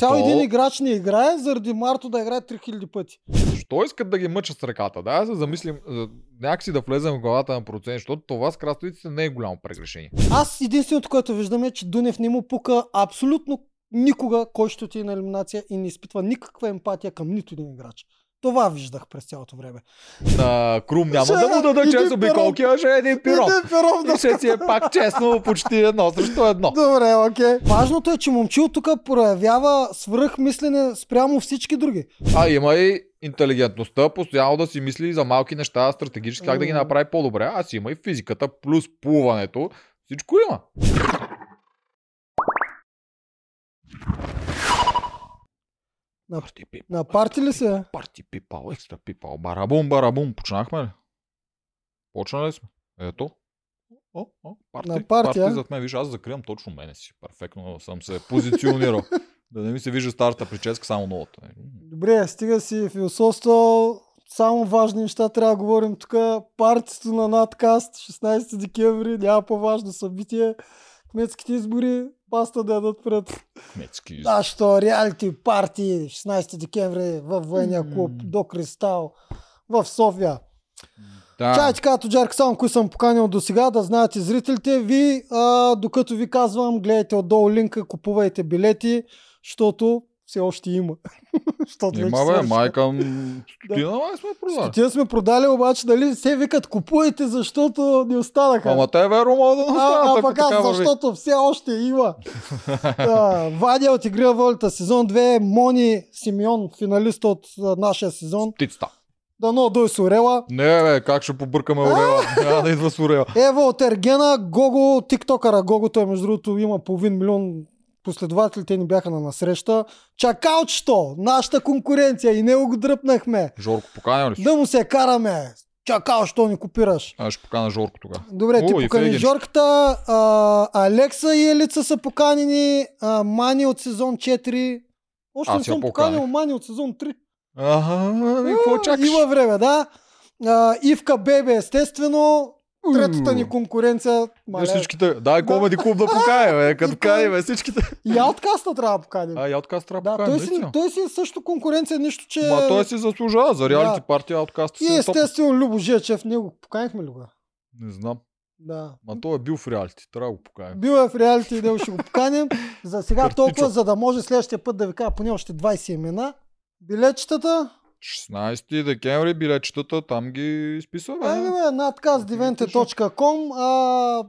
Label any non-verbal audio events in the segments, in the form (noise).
Цял то- един играч не играе, заради Марто да играе 3000 пъти. Защо искат да ги мъчат с ръката? Да, се замислим, за- някакси да влезем в главата на процент, защото това с краставиците не е голямо прегрешение. Аз единственото, което виждам е, че Дунев не му пука абсолютно никога кой ще отиде на елиминация и не изпитва никаква емпатия към нито един играч. Това виждах през цялото време. На Крум няма да му даде често обиколки, а ще е един пирон. Един перов да ще си е пак честно, почти едно срещу едно. Добре, окей. Важното е, че момчил тук проявява свръхмислене спрямо всички други. А има и интелигентността, постоянно да си мисли за малки неща, стратегически как да ги направи по-добре. Аз има и физиката, плюс плуването. Всичко има. На, Парти пип, на парти ли се? парти пипал, екстра пипал, барабум, барабум. Почнахме ли? Почнали ли сме? Ето. О, о, парти, На парти, а? парти зад мен. Виж, аз закривам точно мене си. Перфектно съм се позиционирал. (laughs) да не ми се вижда старата прическа, само новата. Добре, стига си философство. Само важни неща трябва да говорим тук. Партито на надкаст, 16 декември, няма по-важно събитие. Кметските избори, паста да ядат пред Кметски. нашото реалити парти, 16 декември в военния клуб до Кристал в София. Да. Чай така, Тоджарка, само кои съм поканил до сега, да знаете зрителите. Ви, а, докато ви казвам, гледайте отдолу линка, купувайте билети, защото все още има. (laughs) Защото Има бе, майка (laughs) стотина май сме продали. Стотия сме продали, обаче дали се викат купувайте, защото ни останаха. Ама те веро могат да а, останат, а ако пък аз, така върви. защото все още има. (laughs) а, Вадя от Игра волята сезон 2, Мони Симеон, финалист от а, нашия сезон. Птицата. Дано дой с Орела. Не, бе, как ще побъркаме Орела? Няма да идва с Орела. Ева от Ергена, Гого, тиктокъра Гого, той между другото има половин милион последователи, те ни бяха на насреща. Чакалчето, нашата конкуренция и него го дръпнахме. Жорко поканя ли? Да му се караме. Чакал, що ни копираш. Аз ще поканя Жорко тогава. Добре, ти О, и покани. Жорката, а, Алекса и Елица са поканени, а, Мани от сезон 4. Още не съм поканил Мани от сезон 3. Ага, какво чакаш? Има време, да. А, Ивка Бебе, естествено. Третата ни конкуренция. Мале, всичките. Дай комеди клуб да покая, бе. Като И кани, той- бе, всичките. И Ауткаста трябва да поканим. А, и отказ трябва да, да той, си, той си е също конкуренция, нищо, че... Ма той си заслужава за реалити Да. партия отказ. И естествено Любо Жечев, него поканихме ли го? Не знам. Да. Ма той е бил в реалити. Трябва да го покаем. Бил е в реалити и него ще го поканим. За сега толкова, за да може следващия път да ви кажа поне още 20 имена. Билетчетата, 16 декември билетчетата там ги изписва, бе. Айде бе, надказдивенте.com а,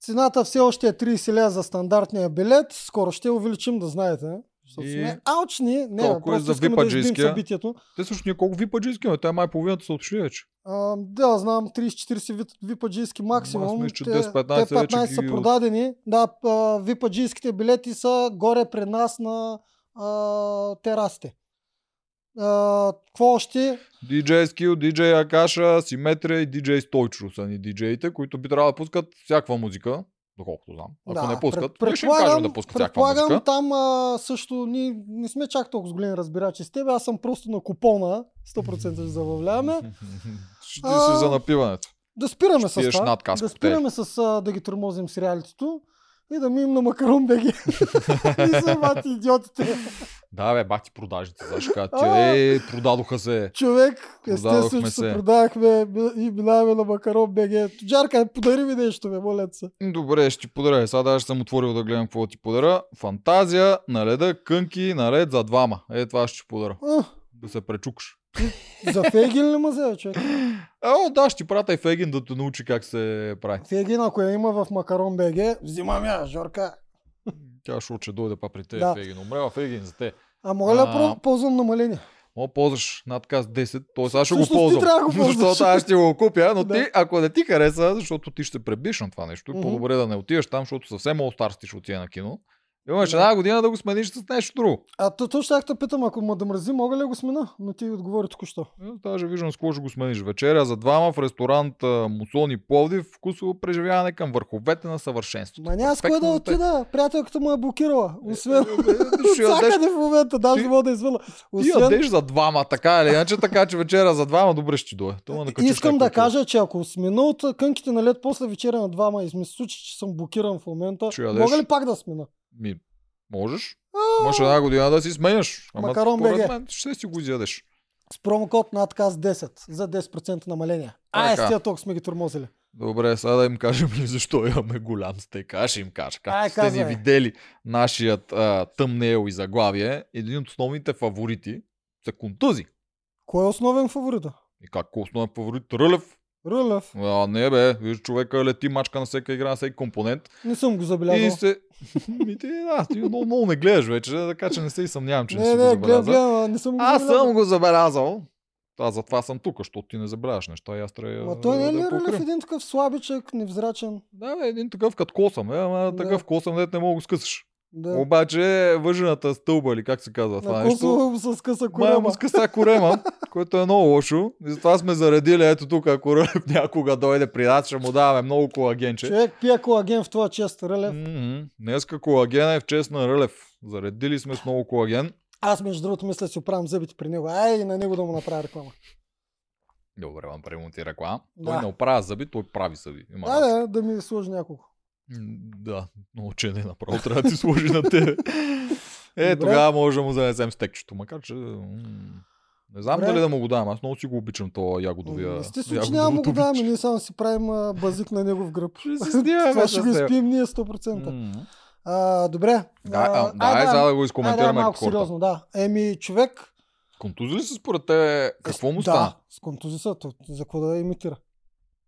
Цената все още е 30 ля за стандартния билет. Скоро ще увеличим, да знаете. Защото И сме алчни. Не, толкова просто и за искаме да випаджийския. събитието. Те също ние колко випаджиски, ме. Те май половината са отшли вече. А, да, знам, 30-40 ви- випаджийски максимум. Аз мисля, Те- 10-15 те вече 15 са ги- продадени. Да, випаджийските билети са горе при нас на а, терасите. Какво още? DJ Skill, DJ Акаша, Симетрия и DJ Стойчо са ни диджеите, които би трябвало да пускат всякаква музика, доколкото знам. Ако не пускат, пред- ще им кажем да пускат всякаква предполагам, музика. там а, също ние не сме чак толкова с големи разбирачи с теб. Аз съм просто на купона. 100% ще забавляваме. (laughs) Ще си за напиването. Да спираме с това. Да спираме с а, да ги тормозим с реалитито и да минем на макарон БГ. (laughs) (laughs) и са бати идиотите. Да, бе, бати продажите. А. Е, продадоха се. Човек, естествено, че се се. продахме и минаваме на макарон БГ. Джарка, подари ми нещо, бе, моля се. Добре, ще ти подаря. Сега даже съм отворил да гледам какво ти подаря. Фантазия на леда, кънки на лед за двама. Е, това ще ти подаря. А, Да се пречукаш. За Фегин ли ма взе, човек? О, да, ще ти пратя и Фегин да те научи как се прави. Фегин, ако я има в макарон БГ, взимам я, Жорка. Тя ще ще дойде па при те, Да. Фегин. Умрела Фегин за те. А да А. ползвам намаление? Мога да ползваш надказ 10, т.е. аз ще го ти ползвам. трябва да го (laughs) ползваш. Защото аз ще го купя, но Да. ти, ако не ти хареса, защото ти ще пребиш на това нещо, Мгм. по-добре да не отидеш там, защото съвсем All Stars ти ще отиде на кино. Имаш Да. една година да го смениш с нещо друго. А то, то ще те питам, ако ме да мрази, мога ли да го смена? Но ти отговори току-що. Е, Даже виждам с какво ще го смениш. Вечеря за двама в ресторант а, Мусони Пловдив, вкусово преживяване към върховете на съвършенството. Ма няма с кой да отида. Приятелката му е блокирала. Освен... Ще ядеш, (laughs) Всякъде в момента, даже Ти- не мога да извъна. ти Освен... ядеш за двама, така или иначе, така че вечеря за двама добре ще ти дойде. Накачиш Искам да кажа, че ако смена от кънките на лед после вечеря на двама и ми се случи, че съм блокиран в момента, мога ли пак да смена? Ми, можеш. Можеш една година да си сменяш. Ама Макарон според мен ще си го изядеш. С промокод надказ 10 за 10% намаление. Ай, с тия толкова сме ги тормозили. Добре, сега да им кажем ли защо имаме голям стек. Аз ще им кажа. Както сте ни казвай. видели нашият а, тъмнейл и заглавие, един от основните фаворити са контузи. Кой е основен фаворита? И как е основен фаворит? Рълев. Рълев. А, не бе, виж човека лети мачка на всяка игра, на всеки компонент. Не съм го И забелязал. се... (laughs) Ми ти, да, ти много, много не гледаш вече, така че не се и съмнявам, че не, Не, си го не, гледам, забелязал. гледам, а не съм го Аз забелязал. съм го забелязал. Аз затова съм тук, защото ти не забелязваш неща и аз трябва Ма той не е да ли Рълев покрия. един такъв слабичък, невзрачен? Да, бе, един такъв като косъм, е, ама Да. такъв косъм, дет не мога да го скъсаш. Да. Обаче въжената стълба или как се казва това На нещо, с къса май му корема. скъса корема, (laughs) което е много лошо. И затова сме заредили, ето тук, ако Рълев някога дойде при нас, ще му даваме много колагенче. Човек пие колаген в това чест, Рълев. Мгм. Днеска колагена е в чест на Рълев. Заредили сме с много колаген. Аз между другото мисля си оправям зъбите при него. Ай, на него да му направя реклама. Добре, вам премонти реклама. Да. Той не оправя зъби, той прави зъби. Има Да, да, да ми сложи няколко. Да, но че не направо трябва да ти сложи на тебе. (laughs) Е, Добре. тогава може да му занесем стекчето, макар че... Не знам Добре. дали да му го дам, аз много си го обичам това ягодовия. Естествено, че няма му го биче. ние само си правим а, базик на негов гръб. (laughs) Това ще го изпием ние 100%. М. А, добре. Да, а, да, ай, е, сега да го изкоментираме малко хората. сериозно, да. Еми, човек... Контузи ли се според те? Какво му да, стана? с контузия са, то- за какво да имитира?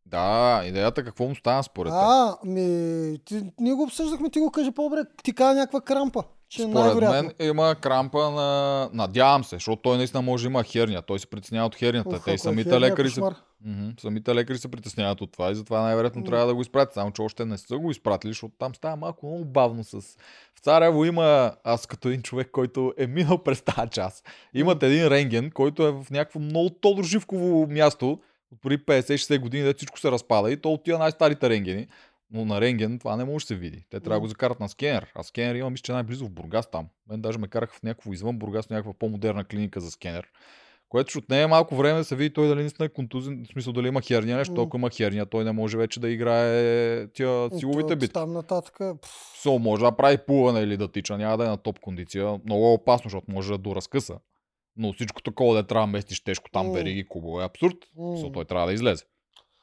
Да, идеята какво му стана според те? А, ми, ти, ние го обсъждахме, ти го кажи по-добре, ти каза някаква крампа, че е Според най-вероятно. мен има крампа на... Надявам се, защото той наистина може да има херния. Той се притеснява от хернията. Ух, Те и е самите херния, лекари се. Мгм. Самите лекари се притесняват от това и затова най-вероятно М. трябва да го изпратят. Само, че още не са го изпратили, защото там става малко много бавно с... В Царево има, аз като един човек, който е минал през тази част, имат един рентген, който е в някакво много Тодор Живково място, от преди 50-60 години, де всичко се разпада и то от тия най-старите рентгени. Но на рентген това не може да се види. Те трябва да го закарат на скенер. А скенер има, мисля, че най-близо в Бургас там. Мен даже ме караха в някакво извън Бургас, някаква по-модерна клиника за скенер. Което ще отнеме малко време да се види той дали наистина е контузен, в смисъл дали има херния, нещо, ако има херния, той не може вече да играе тия И силовите битки. Там нататък, Со, може да прави плуване или да тича, няма да е на топ кондиция. Много е опасно, защото може да доразкъса. Но всичко такова да трябва да местиш тежко там вериги, кубове е абсурд. м. Защото той трябва да излезе.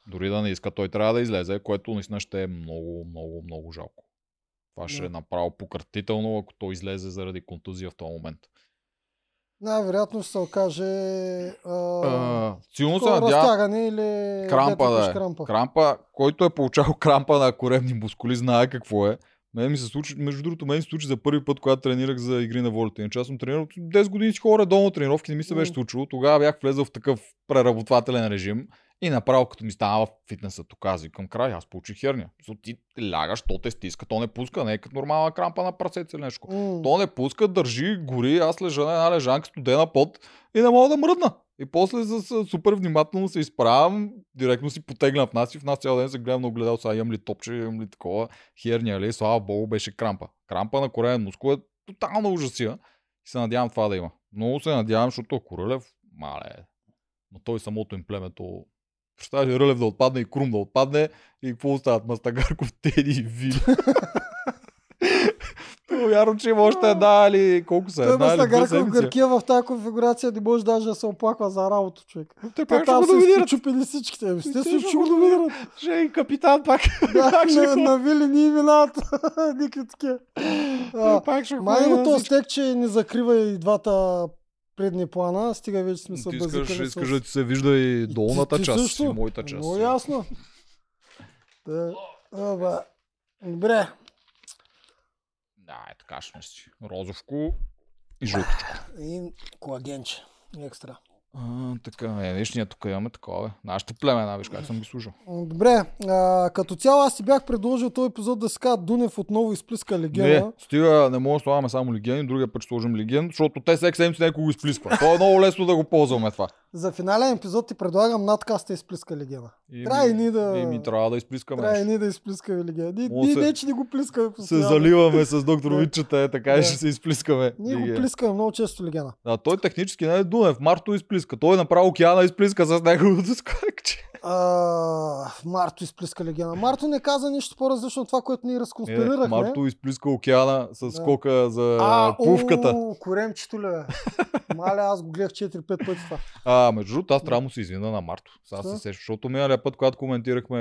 Дори да не иска, той трябва да излезе, което наистина ще е много, много, много жалко. Това ще Да. е направо пократително, ако той излезе заради контузия в този момент. най-вероятно ще се окаже а, силно се надявам. или Крампа да е. крампа. Крампа, който е получавал (laughs) крампа на коремни мускули, знае какво е. Мен ми се случи, между другото, мен се случи за първи път, когато тренирах за игри на волята. Иначе аз съм тренирал 10 години си хора долу на тренировки, не ми се беше случило. Тогава бях влезъл в такъв преработвателен режим и направо като ми стана в фитнеса тук, аз към край, аз получих херния. Защото ти лягаш, то те стиска, то не пуска, не е като нормална крампа на прасец или нещо. М. То не пуска, държи, гори, аз лежа на една лежанка, студена под и не мога да мръдна. И после с, супер внимателно се изправям, директно си потеглям в нас и в нас цял ден се гледам на огледал, сега имам ли топче, имам ли такова херния ли, слава богу беше крампа. Крампа на кореен мускул е тотална ужасия и се надявам това да има. Много се надявам, защото ако Рълев, мале, но той самото им племето, представя ли Рълев да отпадне и Крум да отпадне и какво остават Мастагарков, Теди и Вили. (laughs) Но вярвам, че има още една или колко са, Той една или две Мастагарков седмици. гъркия в тази конфигурация не може даже да се оплаква за работа, човек. Те Те пак ще го са доминират. изчупили всичките. Естествено, ще го доминират. Ще е капитан пак. Да, (laughs) ще на, го- на Вили ни минават (laughs) никакви такива. Пак ще Май има този стек, че не закрива и двата предни плана, стига вече сме се Ти искаш, базикали искаш да ти се вижда и долната ти част, също? и моята част. Много ясно. Да. Добре. Да, е така ще. Розовко и жълтичко. И колагенче. Екстра. А, така, е, виж, ние тук имаме такова. бе. Нашите племена, виж как съм ги слушал. М, Добре, а, като цяло аз си бях предложил този епизод да се казва Дунев отново изплиска легена. Не, стига, не мога да слагаме само легени, другия път ще сложим леген, защото те всеки седмица някой го изплисква. То е много лесно да го ползваме това. За финален епизод ти предлагам надкаста изплиска легена. И Трябва и ние да- И ми трябва да изплискаме. Трябва и ние да изплискаме легена. Може ние се- не, че ни го плискаме Се постоянно. заливаме с доктор. Витчета, е така и ще се изплискаме. Ние го плискаме много често легена. Да, той технически не е Дунев. Марто изплиска. Изплиска. Той направо океана изплиска с неговото скакче. Марто изплиска легена. Марто не каза нищо по-различно от това, което ние разконспирирахме. Е, Марто изплиска океана с Да. скока за а, пувката. у, коремчето ли, (laughs) бе? Маля, аз го гледах 4-5 пъти това. А, между другото, аз трябва му се извина на Марто. Сега се сещам, защото миналия път, когато коментирахме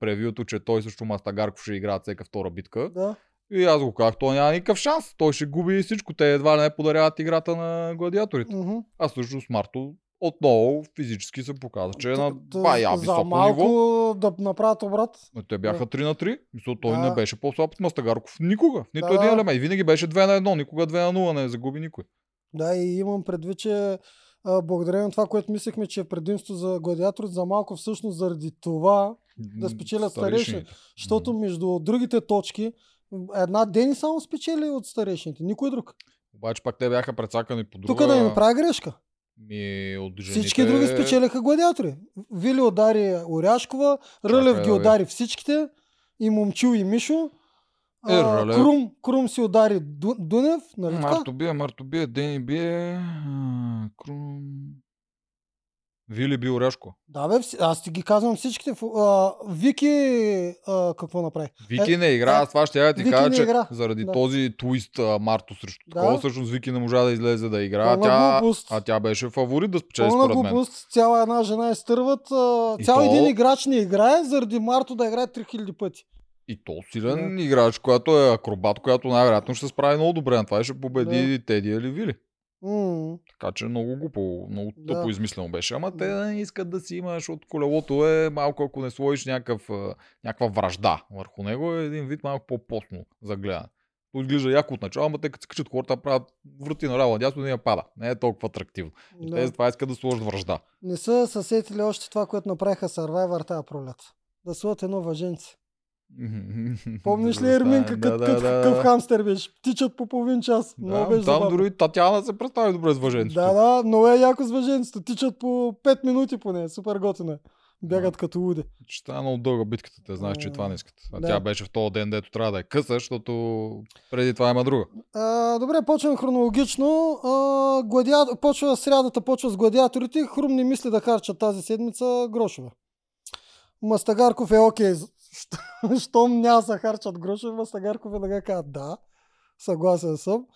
превюто, че той също Мастагарков ще играят всека втора битка. Да. И аз го казах, той няма никакъв шанс. Той ще губи всичко. Те едва ли не подаряват играта на гладиаторите. Мгм. А също с Марто отново физически се показа, че е на за високо малко ниво. да направят обрат. Но те бяха Да. 3 на 3. Мисля, той Да. не беше по-слаб от Мастагарков. Никога. В нито Да, един елемент. И винаги беше 2 на 1. Никога 2 на 0 не загуби никой. Да, и имам предвид, че благодарение на това, което мислехме, че е предимство за гладиаторите, за малко всъщност заради това, Да спечелят старейшините. защото между другите точки, една Дени само спечели от старейшините, никой друг. Обаче пак те бяха прецакани по друга. Тук да не прави грешка. Ми, от жените... Всички други спечелиха гладиатори. Вили удари Оряшкова, Рълев ги удари всичките, и Момчил и Мишо. Е, А. Крум, Крум си удари Ду- Дунев, нали така? Марто бие, Марто бие, Дени бие... Крум... Вили би Орешко. Да, бе, аз ти ги казвам всичките. А, Вики а, какво направи? Вики не игра, аз това ще я ти Вики кажа, че игра. заради Да. този твист а, Марто срещу Да. такова, всъщност Вики не можа да излезе да играе. а Пълна Тя, глупост. а тя беше фаворит да спечели Пълна според мен. глупост, цяла една жена изтърват. А, цял то- един играч не играе, заради Марто да играе 3000 пъти. И то силен играч, която е акробат, която най-вероятно ще се справи много добре на това и ще победи Теди или Вили. М, Така че много глупо, много Да. тъпо измислено беше. Ама те не искат да си имаш от колелото е малко, ако не сложиш някакъв, някаква вражда върху него, е един вид малко по-постно за гледане. То изглежда яко от начало, ама те като се качат хората правят врати наляво надясно и не я пада. Не е толкова атрактивно. Да. Те затова искат да сложат вражда. Не са съсетили още това, което направиха Survivor тази пролет. Да слот едно въженце. Помниш ли Да, Ерминка, да, да, да, какъв да. хамстер беше? Тичат по половин час. Много Да, беше там забавно. дори Татяна се представи добре с въженцето. Да, да, много е яко с въженцето. Тичат по 5 минути поне. Супер готино е. Бягат като луди. Ще стане много дълга битката, те знаеш, че това не искат. А Да. тя беше в този ден, дето трябва да е къса, защото преди това има друга. А, добре, почваме хронологично. А, гладиа... почва срядата, почва с гладиаторите. Хрум не мисли да харчат тази седмица грошове. Мастагарков е окей. Щ- (laughs) Щом няма да харчат грошове, Мастагарков е да казва да. Съгласен съм.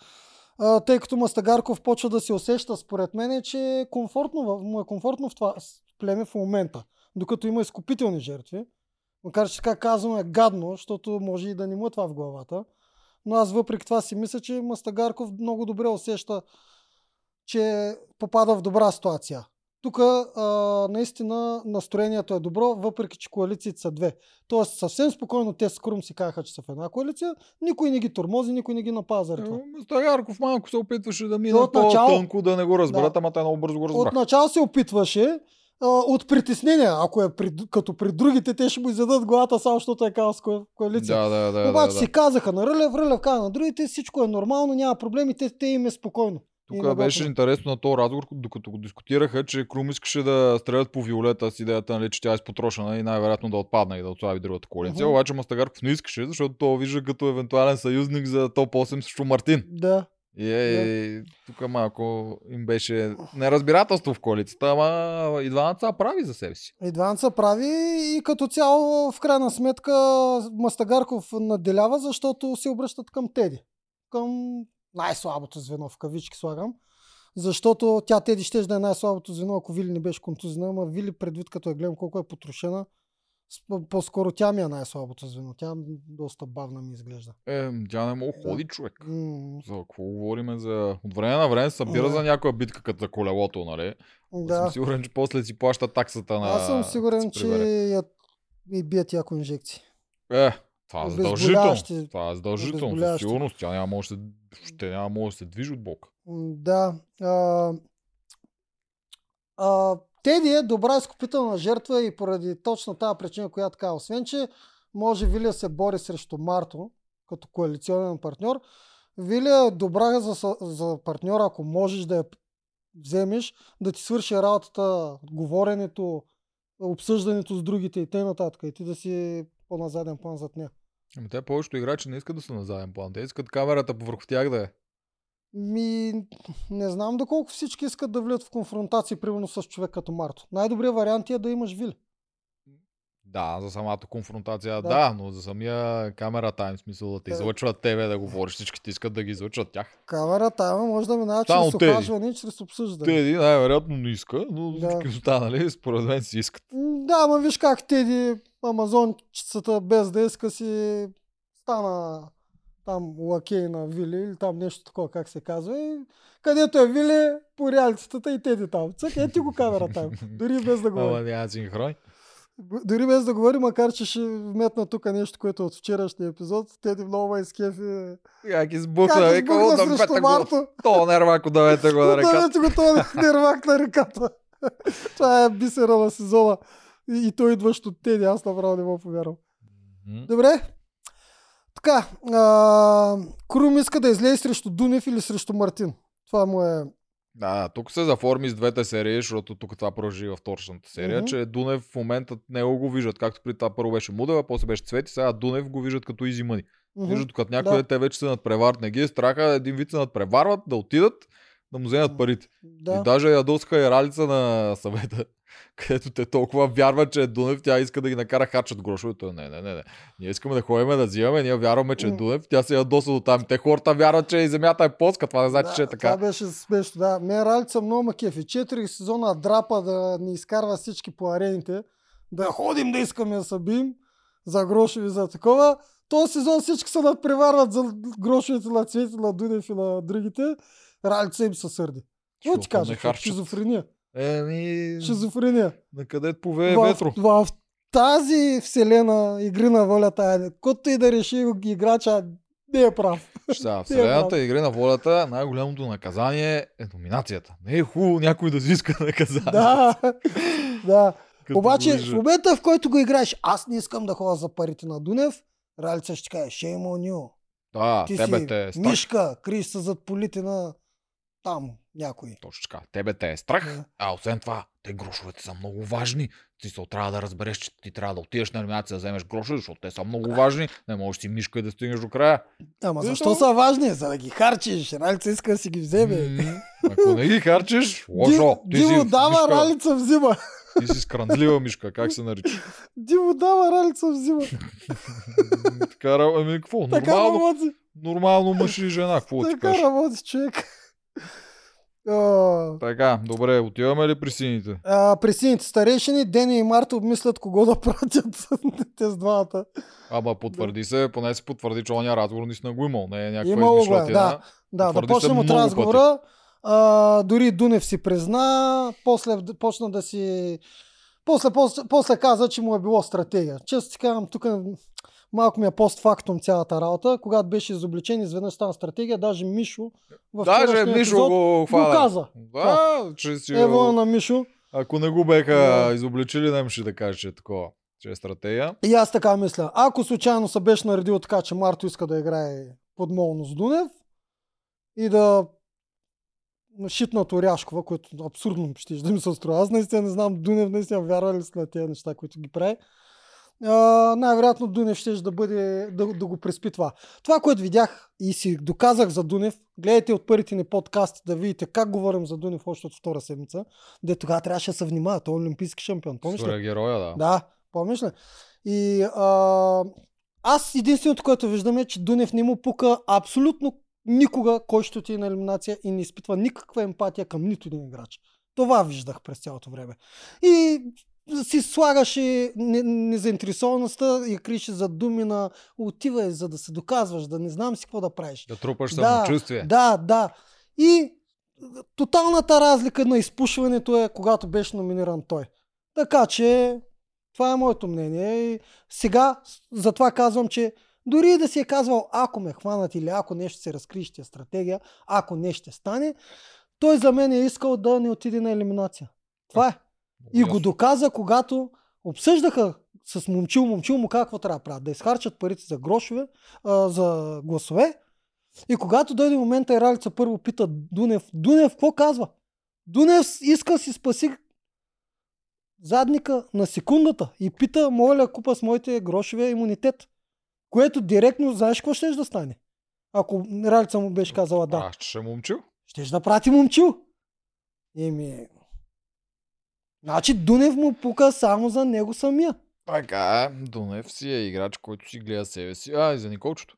А, тъй като Мастагарков почва да се усеща, според мен, че е комфортно, му е комфортно в това племе в момента. Докато има изкупителни жертви. Макар че така казвам е гадно, защото може и да не му е това в главата. Но аз въпреки това си мисля, че Мастагарков много добре усеща, че попада в добра ситуация. Тук наистина настроението е добро, въпреки че коалициите са две. Тоест съвсем спокойно те с Крум си казаха, че са в една коалиция. Никой не ги тормози, никой не ги напада заради това. Стагарков малко се опитваше да мине от начало- по-тънко, да не го разберат, Да. ама те много бързо го разбраха. Отначало се опитваше а, от притеснение, ако е при, като при другите, те ще му изядат главата само, защото е казал с ко- коалиция. Да, да, да. Обаче да, си да. казаха на Рълев, Рълев каза на другите, всичко е нормално, няма проблеми, те, те им е спокойно. Тук беше интересно на този разговор, докато го дискутираха, че Крум искаше да стрелят по Виолета с идеята, нали, че тя е изпотрошена и най-вероятно да отпадне и да отслаби другата коалиция. Мгм. Обаче Мастагарков не искаше, защото той вижда като евентуален съюзник за топ 8 срещу Мартин. Да. И е, тук малко им беше неразбирателство в коалицията, ама и двамата прави за себе си. И двамата прави и като цяло в крайна сметка Мастагарков наделява, защото се обръщат към Теди. Към най-слабото звено, в кавички слагам. Защото тя Теди ще да е най-слабото звено, ако Вили не беше контузина, ама Вили предвид като я гледам колко е потрошена, по-скоро тя ми е най-слабото звено. Тя доста бавна ми изглежда. Е, тя не мога ходи човек. М, За какво говориме за... От време на време се събира Да. за някоя битка като за колелото, нали? Да. Да. Съм сигурен, че после си плаща таксата на... Аз съм сигурен, че я, и бият яко инжекции. Е, това е задължително. Това е задължително, със сигурност. Тя няма може да се, ще няма може да се движи от болка. М, Да. А, а, Теди е добра изкупителна жертва и поради точно тази причина, която така, освен че може Вилия се бори срещу Марто като коалиционен партньор, Вилия е добра за, за партньора, ако можеш да я вземеш, да ти свърши работата, говоренето, обсъждането с другите и т.н. И ти да си по-на заден план зад нея. Ами те повечето играчи не искат да са на заден план. Те искат камерата върху тях да е. Ми, не знам доколко всички искат да влият в конфронтация, примерно с човек като Марто. Най-добрият вариант е да имаш вили. Да, за самата конфронтация, Да. да, но за самия камера тайм, смисъл да те излъчват тебе да говориш, всички искат да ги излъчват тях. Камерата ама може да минава Само чрез Теди. ухажване и чрез обсъждане. Теди най-вероятно не иска, но Да. всички останали според мен си искат. Да, ама виж как Теди Амазончицата без да иска си стана там лакей на Вили или там нещо такова, как се казва. И където е Вили, по реалитетата и Теди там. Цък, е ти го камера там. Дори без да (laughs) Ама говори. няма синхрон. Дори без да говори, макар че ще вметна тук нещо, което е от вчерашния епизод. Теди много изкефи. Как избухна, вика, избухна да го. (laughs) То нервако давайте го на ръката. Отдавете го този (laughs) нервак на ръката. (laughs) Това е бисера на сезона. И, и той идващ от Теди, аз направо не мога повярвам. Добре. Така, а, Крум иска да излезе срещу Дунев или срещу Мартин. Това му е... Да, тук се заформи с двете серии, защото тук това продължи във вторичната серия, Мгм. че Дунев в момента него го виждат, както при това първо беше Мудева, после беше Цвети, сега Дунев го виждат като изи мъни. мгм. Виждат като някой, Да. те вече се надпреварват, не ги е страха, един вид се надпреварват, да отидат, да му вземат парите. Да. И даже ядоска и ралица на съвета, където те толкова вярват, че е Дунев, тя иска да ги накара харчат грошове. Той, не, не, не, не. Ние искаме да ходим да взимаме, ние вярваме, че е. Дунев, тя се ядоса до там. Те хората вярват, че и земята е плоска, това не значи, да, че е така. Това беше смешно, да. Мен Ралица много ма кефи. Четири сезона драпа да ни изкарва всички по арените, да ходим да искаме да събим за грошови за такова. Този сезон всички се надпреварват за грошовете на Цвети, на Дунев и на другите. Ралица им се сърди. Какво ти кажа? харчат. Шизофрения. Еми, Шизофрения. на къде повее в, ветро. в тази вселена игри на волята, който и да реши играча, не е прав. Сега, (laughs) в е Вселената прав. игри на волята най-голямото наказание е номинацията. Не е хубаво някой да си иска наказание. да, (laughs) да. Като Обаче в момента, в който го играеш, аз не искам да ходя за парите на Дунев, Ралица ще каже, shame on you. Да, Ти тебе си те е мишка, криеш се зад полите на там някой. Точно така. Тебе те е страх. А освен това, те грошовете са много важни. Ти се трябва да разбереш, че ти трябва да отидеш на номинация да вземеш грошове, защото те са много важни. Не можеш си мишка и да стигнеш до края. Ама защо са важни? За да ги харчиш. Ралица иска да си ги вземе. Ако не ги харчиш, (laughs) лошо. Ти си Димо дава, мишка. Ралица взима. Ти си скранзлива мишка, как се нарича? (laughs) Димо дава, Ралица взима. (laughs) Така, ами какво? Така Нормално, нормално мъж и жена, какво ти Така кажа? работи човек. Така, добре, отиваме ли при сините? а, при сините старейшини, Дени и Марта обмислят кого да пратят (laughs) те с двамата. Ама потвърди се, поне се потвърди, че оня разговор наистина го имал. Не е някаква Имало е, измишлятина. да. Да, да почнем от разговора. А, дори Дунев си призна, после почна да си... После, после, после каза, че му е било стратегия. Често ти казвам, тук малко ми е постфактум цялата работа. Когато беше изобличен, изведнъж стана стратегия. Даже Мишо в Даже Мишо епизод го хвана. каза. Да, че си... Ево на Мишо. Ако не го беха Да. изобличили, нямаше да каже, че е такова. Че е стратегия. И аз така мисля. Ако случайно се беше наредил така, че Марто иска да играе подмолно с Дунев и да шитнат Оряшкова, което абсурдно ще да ми се струва. Аз наистина не знам Дунев наистина вярва ли си на тези неща, които ги прави. Най-вероятно Дунев ще да бъде да, да го преспи това. Това, което видях и си доказах за Дунев, гледайте от първите ни подкасти да видите как говорим за Дунев още от втора седмица, де тогава трябваше да се внимава. Той е олимпийски шампион. Помниш ли? Героя, да. Да, помниш ли? И а, аз единственото, което виждам е, че Дунев не му пука абсолютно никога кой ще отиде на елиминация и не изпитва никаква емпатия към нито един играч. Това виждах през цялото време. И си слагаше не- незаинтересоваността и криеше за думи на отивай, за да се доказваш, да не знам си какво да правиш. Да трупаш самочувствие. Да, да. И тоталната разлика на изпушването е когато беше номиниран той. Така че това е моето мнение. И сега затова казвам, че дори да си е казвал, ако ме хванат или ако нещо се разкрие, ще е стратегия, ако нещо ще стане, той за мен е искал да не отиде на елиминация. Това е. И го доказа, когато обсъждаха с момчил, момчил му какво трябва да правят. Да изхарчат парите за грошове, а, за гласове. И когато дойде момента и Ралица първо пита Дунев, Дунев какво казва? Дунев иска си спаси задника на секундата и пита, моля купа с моите грошове имунитет. Което директно, знаеш какво ще да стане? Ако Ралица му беше казала да. Аз ще момчил. Щеш да прати момчил. Еми... Значи Дунев му пука само за него самия. Така е, Дунев си е играч, който си гледа себе си. А, и за Николчето.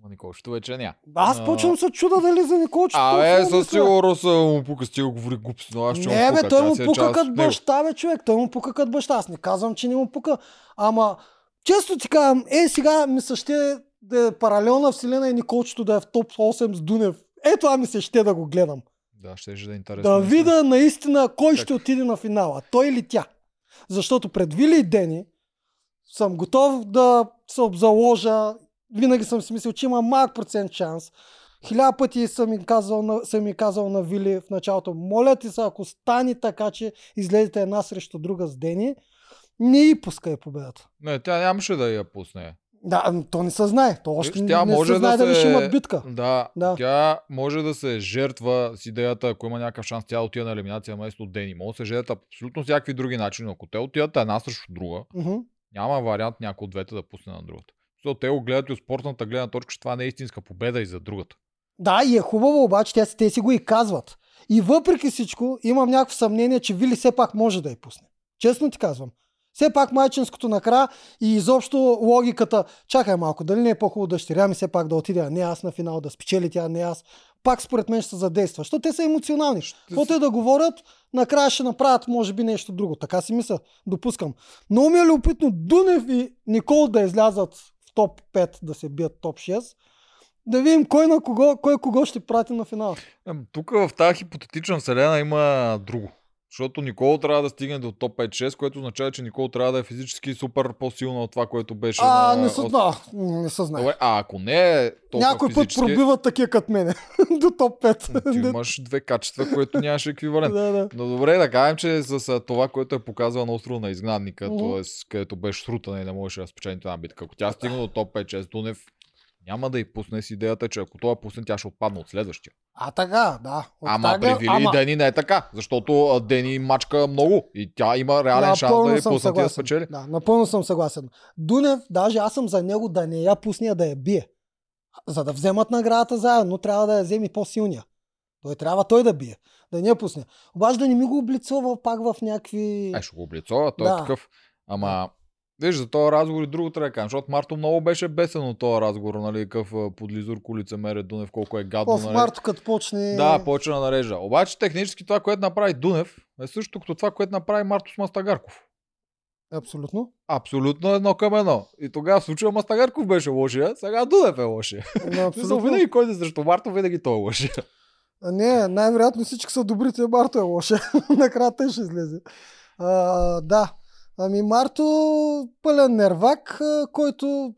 Ама Николчето вече няма. Аз А, почвам се чуда дали за Николчето. Абе, толкова със сигурност а, му пука стига говори глупости, но аз ще Не, му бе, той му си е пука като баща, бе, човек. Той му пука като баща. Аз не казвам, че не му пука. Ама, често ти казвам, е, сега ми се ще да е паралелна вселена и Николчето да е в топ 8 с Дунев. Ето, това ми се ще да го гледам. Да, ще да е интересно. Да видя наистина кой Как? ще отиде на финала. Той или тя. Защото пред Вили и Дени съм готов да се обзаложа. Винаги съм си мислил, че има малък процент шанс. Хиляда пъти съм им казал на, съм им казал на Вили в началото, моля ти се, ако стане така, че излезете една срещу друга с Дени, не и пускай победата. Не, тя нямаше да я пусне. Да, то не се знае. То още не, тя не може се знае да дали ще има битка. Да, Да. тя може да се жертва с идеята, ако има някакъв шанс тя да отиде на елиминация вместо Дени. Може да се жертва абсолютно всякакви други начини. но Ако те отидат една срещу друга, Мгм. няма вариант някой от двете да пусне на другата. Защото те го гледат и от спортната гледна точка, че това не е истинска победа и за другата. Да, и е хубаво, обаче те, те си го и казват. И въпреки всичко, имам някакво съмнение, че Вили все пак може да я пусне. Честно ти казвам. Все пак майчинското накрая и изобщо логиката, чакай малко, дали не е по-хубаво дъщеря ми все пак да отиде, а не аз на финал, да спечели тя, не аз. Пак според мен ще се задейства, защото те са емоционални. Каквото и да говорят, накрая ще направят може би нещо друго. Така си мисля, допускам. Много ми е любопитно Дунев и Никол да излязат в топ 5, да се бият топ 6. Да видим кой на кого, кой кого ще прати на финал. Тук в тази хипотетична вселена има друго. Защото Никол трябва да стигне до топ 5-6, което означава, че Никол трябва да е физически супер по-силно от това, което беше А, на... не от- знае. Не се знае. Добре, а ако не е толкова Някой път физически, пробиват такива като мене. (laughs) До топ 5. ти имаш две качества, което нямаше еквивалент. (laughs) да, да. Но добре, да кажем, че с това, което е показва на острова на изгнанника, Мгм. т.е. където беше срутана и не можеше да спечели една битка. Ако тя стигна до топ 5-6, Дунев няма да й пусне с идеята, че ако това пусне, тя ще отпадне от следващия. А така, да. От Ама тага- при Вили и Дени не е така, защото Дени мачка много и тя има реален шанс Напълно да я пусне да спечели. Да, напълно съм съгласен. Дунев, даже аз съм за него да не я пусне, а да я бие. За да вземат наградата заедно, трябва да я вземе по-силния. Той трябва той да бие. Да не я пусне. Обаче да не ми го облицова пак в някакви... Е, ще го облицова, той Да. е такъв. Ама, виж, за този разговор и друго трябва да кажем, защото Марто много беше бесен от този разговор, нали, какъв а, подлизурко лицемерие Дунев, колко е гадно, В нали. марто, като почне... Да, почна да нарежда. Обаче технически това, което направи Дунев, е също като това, което направи Марто с Мастагарков. Абсолютно. Абсолютно едно към едно. И тогава в случая Мастагарков беше лошия, сега Дунев е лошия. Да, (laughs) Абсолютно. винаги който е срещу Марто, винаги той е лошия. Не, най-вероятно всички са добрите, Марто е лоша. (laughs) Накрая той ще излезе. А, да. Ами Марто пълен нервак, който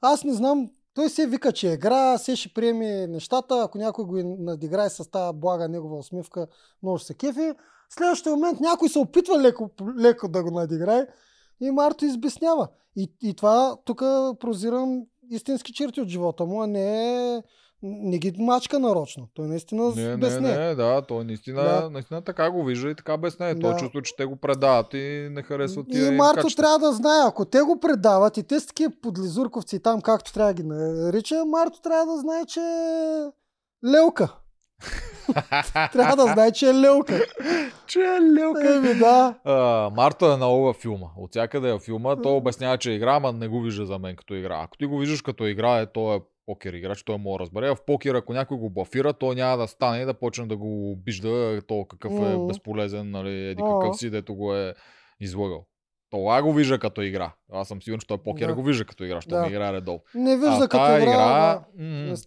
аз не знам, той се вика, че е игра, се ще приеме нещата, ако някой го надиграе с тази блага негова усмивка, много ще се кефи. Следващия момент някой се опитва леко, леко да го надиграе и Марто избеснява. И, и това тук прозирам истински черти от живота му, а не е не ги мачка нарочно. Той наистина Не, не, безне. не, да, той наистина, Да. наистина така го вижда и така без. Той Да. чувства, че те го предават и не харесват И им Марто качества. трябва да знае, ако те го предават и те са такива подлизурковци там, както трябва да ги нарича, Марто трябва да знае, че е лелка. (laughs) Трябва да знае, че е лелка. че е лелка. Еми да. А, Марто е много във филма. От всякъде е филма. Той обяснява, че игра, ама не го вижда за мен като игра. Ако ти го виждаш като игра, е, той е покер играч, той може да разбере. А в покер, ако някой го бафира, той няма да стане и да почне да го обижда, то какъв е безполезен, нали, еди какъв си, дето го е излъгал. Това го вижда като игра. Аз съм сигурен, че той покер Да. го вижда като игра, защото Да. не играе редовно. Не вижда а като игра. игра, да.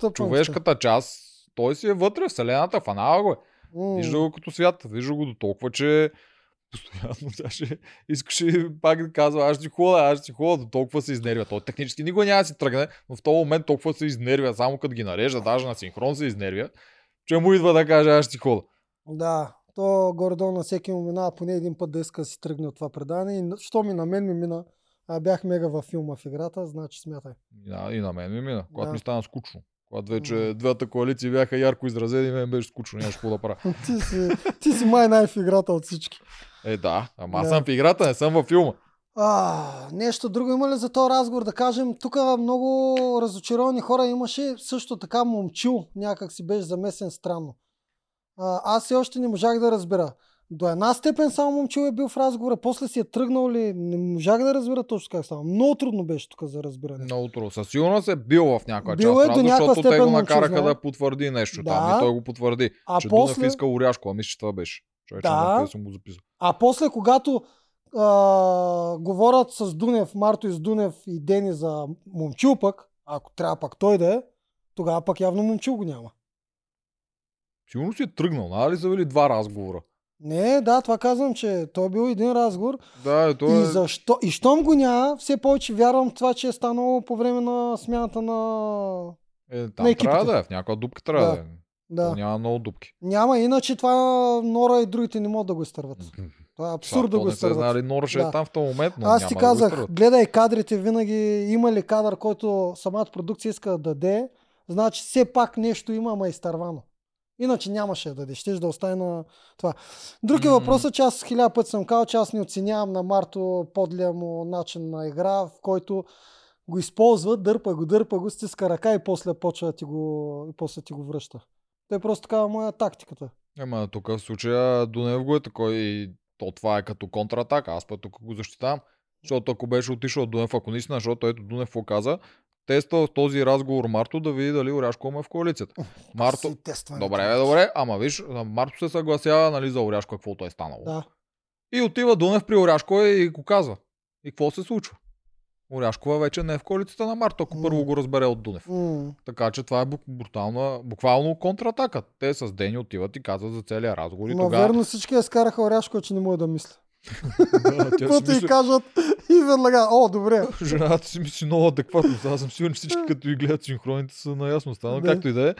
м- човешката част, той си е вътре вселената, фанала го е. М. Вижда го като свят, вижда го до толкова, че постоянно даже искаше пак да казва, аз ще хода, аз ще хода, до толкова се изнервя. Той технически никога няма да си тръгне, но в този момент толкова се изнервя, само като ги нарежда, даже на синхрон се изнервя, че му идва да каже, аз ще хода. Да, то горе-долу на всеки му минава поне един път да иска да си тръгне от това предаване. И що ми на мен ми мина, а бях мега във филма в играта, значи смятай. На, и на мен ми мина, когато Да. ми стана скучно. Когато вече М. двете коалиции бяха ярко изразени, мен беше скучно, нямаше какво да правя. (laughs) ти, си, ти си май най в играта от всички. Е, да, ама аз Да. съм в играта, не съм във филма. А, нещо друго има ли за този разговор? Да кажем, тук много разочаровани хора имаше. Също така момчил някак си беше замесен странно. А, аз все още не можах да разбера. До една степен само момчил е бил в разговора, после си е тръгнал ли, не можах да разбера точно как става. Много трудно беше тук за разбиране. Много трудно. Със сигурност е бил в някаква Бил част, е до защото те го накараха да потвърди нещо Да. там. И той го потвърди. А че после- Дунев иска Оряшко, а мисля, че това беше. Човече, Да. съм го записал. А после, когато а, говорят с Дунев, Марто и с Дунев и Дени за момчил пък, ако трябва пък той да е, тогава пък явно момчил го няма. Сигурно си е тръгнал, нали са били два разговора. Не, да, това казвам, че той е бил един разговор. Да, и той И, е... защо, и щом го няма, все повече вярвам в това, че е станало по време на смяната на... е там на екипите. трябва да е, в някаква дупка трябва Да. да, е. Да. То Няма много дупки. Няма, иначе това Нора и другите не могат да го изтърват. (laughs) Това е абсурд да то го изтърват. знали, Нора ще Да. е там в този момент, но Аз ти да казах, изтърват. гледай кадрите, винаги има ли кадър, който самата продукция иска да даде, значи все пак нещо има, ама е изтървано. Иначе нямаше да даде, щеш да остане на това. Други М. въпрос е, че аз хиляда пъти съм казал, че аз не оценявам на Марто подлия му начин на игра, в който го използва, дърпа го, дърпа го, стиска ръка и после почва да ти го, и после ти го връща. Той е просто такава моя тактиката. Ема тук в случая Дунев го е такой и то това е като контратака. Аз пък тук го защитавам. Защото ако беше отишъл Дунев, ако наистина, защото ето Дунев какво каза, тества в този разговор Марто да види дали Оряшко му е в коалицията. Марто... Тестването. Добре, бе, добре, ама виж, Марто се съгласява нали, за Оряшко каквото е станало. Да. И отива Дунев при Оряшко и го казва. И какво се случва? Оряшкова вече не е в коалицията на Марто, ако М. първо го разбере от Дунев. М. Така че това е брутална, буквално контратака. Те с Дени отиват и казват за целия разговор. Но тогава... верно всички я скараха Оряшко, че не може да мисля. Да, Каквото и кажат и веднага, о, добре. жената си мисли много адекватно. Аз съм сигурен, че всички като и гледат синхроните са наясно стана. Да. Както и да е.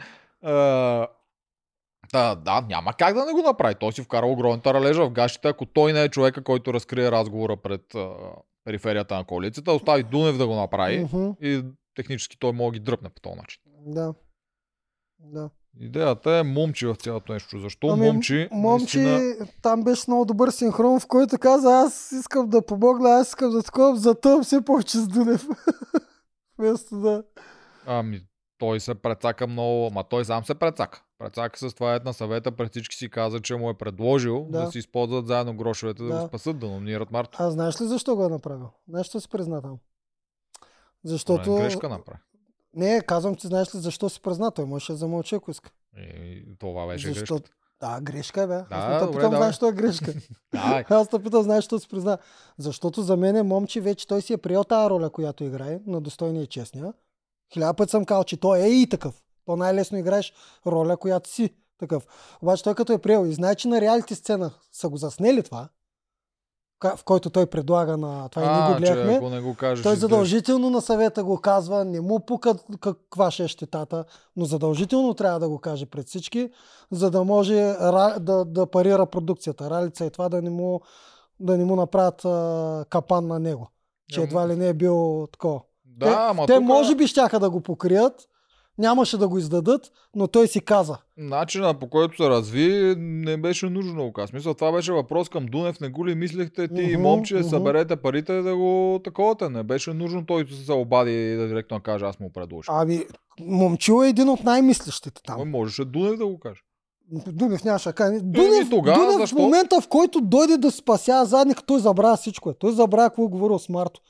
А, Да, няма как да не го направи. Той си вкара огромната ралежа в гащите, ако той не е човека, който разкрие разговора пред а, периферията на коалицията, остави Дунев да го направи Мгм, и технически той може да ги дръпне по този начин. Да. Да. Идеята е момчи в цялото нещо. Защо Ами, момчи? Момче, наистина- там беше много добър синхрон, в който каза, аз искам да помогна, аз искам да такова, затъм все повече с Дунев. (laughs) Вместо да... Ами, той се прецака много, ма той сам се прецака. Прецака с това е на съвета, пред всички си каза, че му е предложил да, Да. си използват заедно грошовете да, Да. го спасат, да номинират Марто. А знаеш ли защо го е направил? Нещо си призна там. Защото... Защото... Грешка направи. Не, казвам ти, знаеш ли защо си призна? Той можеше да замълчи, ако иска. И това беше Защо... грешка. Да, грешка е, бе. Аз Да, не те питам, знаеш, що е грешка. (laughs) (laughs) Аз те питам, знаеш, що си призна. Защото за мен е момче вече той си е приел тази роля, която играе, на достойния и честния. Хиляда път съм казал, че той е и такъв. То най-лесно играеш роля, която си такъв. Обаче той като е приел и знае, че на реалити сцена са го заснели това, в който той предлага на това и ние а, го гледахме. че ако не го кажеш, Той задължително на съвета го казва, не му пука каква ще е щетата, но задължително трябва да го каже пред всички, за да може да, да парира продукцията. Ралица и това да не му, да не му направят а, капан на него. Че едва ли не е бил такова. Да, те, ама те тук... може би щяха да го покрият, нямаше да го издадат, но той си каза. Начина по който се разви не беше нужно. В Смисъл, това беше въпрос към Дунев. Не го ли мислехте ти и Мгм, момче, мгм. съберете парите да го таковате. Не беше нужно той да се обади и да директно каже, аз му предложих. Ами, момчил е един от най-мислещите там. можеше Дунев да го каже. Дунев нямаше да каже. Дунев, тогава Дунев защо? в момента, в който дойде да спася задник, той забравя всичко. Е. Той забравя какво е говорил с Марто.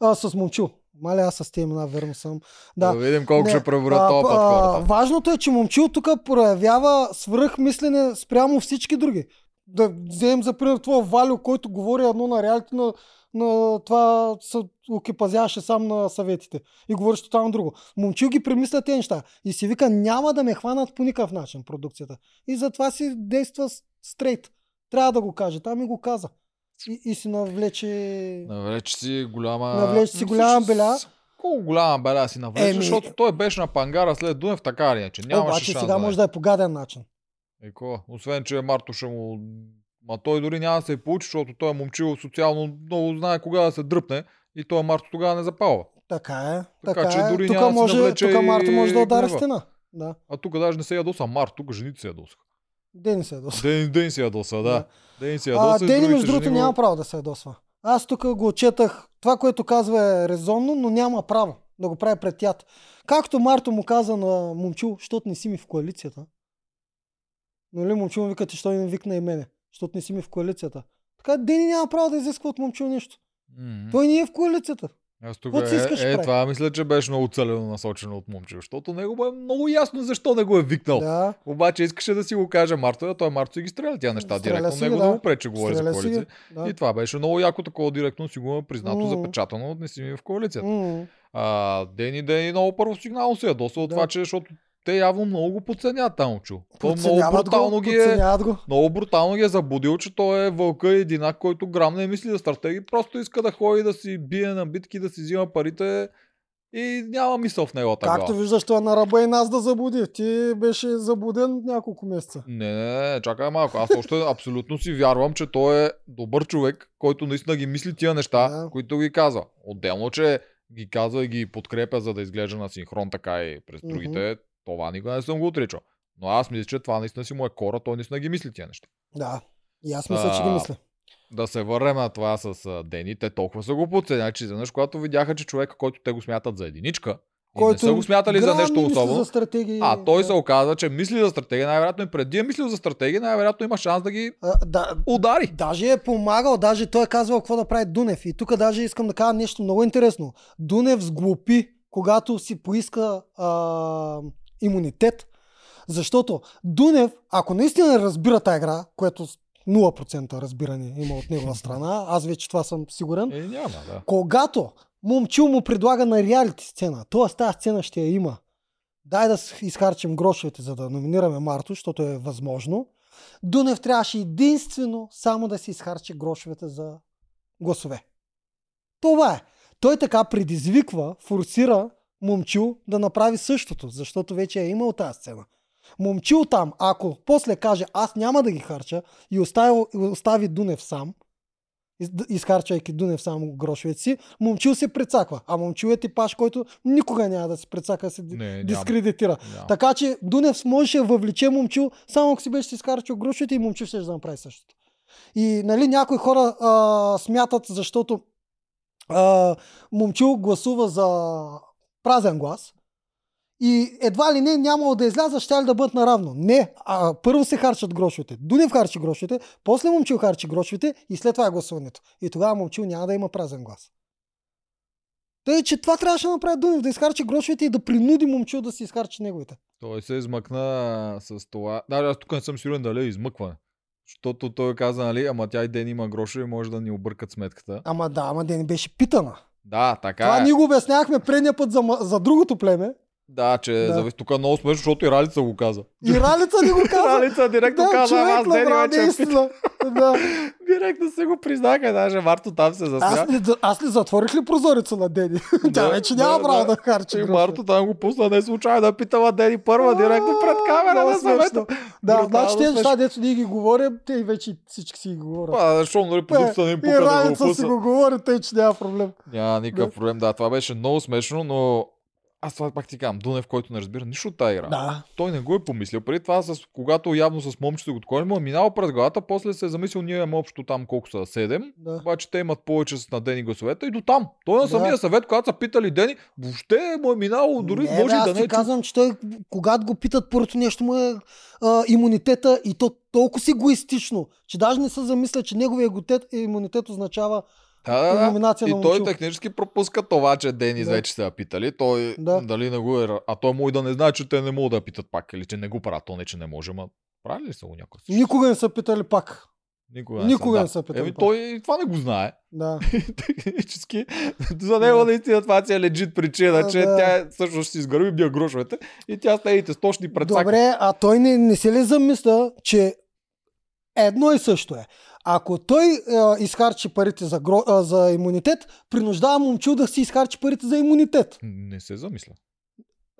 А, с момчил. Маля, аз с тези имена верно съм. Да, Да. видим колко Не, ще преборят този път хората. Важното е, че момчил тук проявява свръхмислене спрямо всички други. Да вземем за пример това Валю, който говори едно на реалити на, на това се окипазяваше сам на съветите и говориш тотално друго. Момчил ги премисля тези неща и си вика няма да ме хванат по никакъв начин продукцията. И затова си действа стрейт. Трябва да го каже. Там и го каза. И, и си навлече... Навлече си голяма... Навлече си голяма беля. Колко голяма беля си навлече, Еми- защото той беше на пангара след Дунев така или иначе. Нямаше Обаче шанс сега да може да е по гаден начин. Е, какво? Освен, че Марто ще му... Ма той дори няма да се получи, защото той е момчил социално много знае кога да се дръпне и той Марто тогава не запалва. Така е. Така Така, че е. дори Тук няма да може, навлече тук Марто може да и удари стена. Да. А тук даже не се ядоса Марто, тук жените се ядоса. Дени се ядосва. Ден, ден си ядоса, да. Да. Ден си А, ядоса и Дени, между другото, го- няма право да се ядосва. Аз тук го четах. Това, което казва е резонно, но няма право да го прави пред тят. Както Марто му каза на Момчу, защото не си ми в коалицията. Нали, Момчу му вика, ти що не викна и мене, защото не си ми в коалицията. Така Дени няма право да изисква от Момчу нещо. М. Той не е в коалицията. Аз тук е, искаш да е, прави? това мисля, че беше много целено насочено от момче, защото него му е много ясно защо не го е викнал. Да. Обаче искаше да си го каже Марто, а той Марто си ги стреля тия неща Стреля директно. си Него да да. му прече говори за Стреля ги. коалиция. Да. И това беше много яко такова директно си го е признато, М. запечатано, не си ми в коалицията. М. А, Дени Дени много първо сигнално се ядоса от Да. това, че защото те явно много го подценяват там, чу. То много брутално го, ги е го. много брутално ги е забудил, че той е вълка единак, който грам не мисли за стратегии, просто иска да ходи да си бие на битки, да си взима парите и няма мисъл в неговата Както глава. виждаш, това на ръба и нас да забуди. Ти беше забуден няколко месеца. Не, не, не, чакай малко. Аз още (laughs) абсолютно си вярвам, че той е добър човек, който наистина ги мисли тия неща, Да. които ги казва. Отделно, че ги казва и ги подкрепя, за да изглежда на синхрон така и през другите, това никога не съм го отричал. Но аз мисля, че това наистина си му е кора, той наистина ги мисли тия неща. Да. И аз мисля, че ги А, мисля. да се върнем на това с а, Дени, те толкова са го подценяли, че изведнъж, когато видяха, че човека, който те го смятат за единичка, и не са го смятали за нещо особено, За стратегии. а той да. се оказа, че мисли за стратегия, най-вероятно и преди е мислил за стратегия, най-вероятно има шанс да ги А, да, удари. Даже е помагал, даже той е казвал какво да прави Дунев. И тук даже искам да кажа нещо много интересно. Дунев сглупи, когато си поиска а, имунитет. Защото Дунев, ако наистина разбира тази игра, което с 0% разбиране има от негова страна, аз вече това съм сигурен, Е, няма, да. когато момчил му предлага на реалити сцена, т.е. тази сцена ще я има. Дай да изхарчим грошовете, за да номинираме Марто, защото е възможно. Дунев трябваше единствено само да си изхарчи грошовете за гласове. Това е. Той така предизвиква, форсира момчил да направи същото, защото вече е имал тази сцена. Момчил там, ако после каже аз няма да ги харча и остави, остави Дунев сам, из- изхарчайки Дунев само грошовете си, момчил се прецаква. А момчил е типаж, който никога няма да се прецака, се Не, дискредитира. Няма. Така че Дунев можеше да въвлече момчил, само ако си беше си изхарчил грошовете и момчил ще да направи същото. И нали, някои хора а, смятат, защото а, момчил гласува за празен глас и едва ли не нямало да изляза, ще ли да бъдат наравно. Не, а, първо се харчат грошовете. Дунев харчи грошовете, после момчил харчи грошовете и след това е гласуването. И тогава момчил няма да има празен глас. Тъй, че това трябваше да направи Дунев, да изхарчи грошовете и да принуди момчил да си изхарчи неговите. Той се измъкна с това. Да, аз тук не съм сигурен дали е измъкване. Защото той каза, нали, ама тя и Ден има грошове може да ни объркат сметката. Ама да, ама да не беше питана. Да, така Това е. ние го обяснявахме предния път за, за другото племе. Да, че Да. зависи тук е много смешно, защото и Ралица го каза. И Ралица ни го (laughs) каза. Ралица директно да, каза, аз Дени вече е да. (laughs) Директно се го признаха, даже Марто там се засмя. Аз, ли, аз ли затворих ли прозореца на Дени? (laughs) Тя Да, вече няма да, право да. да харчи И. Марто там го пусна не случайно да питала Дени първа, директно пред камера на съвета. Да, значи тези неща, дето ние ги говорим, те вече всички си ги говорят. А, защото нали продукцията не им пука да го си го говори, тъй че няма проблем. Няма никакъв проблем. Да, това беше много смешно, но аз това пак ти казвам, Дунев, който не разбира нищо от тази игра. Да. Той не го е помислил. Преди това, с, когато явно с момчето го такова, му е минало през главата, после се е замислил, ние имаме общо там колко са, 7. Да. Обаче те имат повече с на Дени гласовете и до там. Той на Да. самия съвет, когато са питали Дени, въобще му е минало, дори не, може бе, и аз да не е. казвам, че той, когато го питат, първото нещо му е а, имунитета и то толкова си егоистично, че даже не се замисля, че неговия еготет- имунитет означава Да, да, да. номинация на И той момчил. технически пропуска това, че Денис Да. вече се я питали. Той Да. дали не го е... А той му и да не знае, че те не могат да питат пак. Или че не го правят. То не, че не може, ма прави ли са го някой? Никога не са питали пак. Никога, никога са, не са питали Еми пак. той това не го знае. Да. (laughs) Технически. За него Да. наистина това си е легит причина, Да, че да. тя всъщност си изгърби бия грошовете и тя с нейните сточни предсака. Добре, а той не, не се ли замисля, че едно и също е. Ако той е, изхарчи парите за, гро, е, за имунитет, принуждава момчил да си изхарчи парите за имунитет. Не се замисля.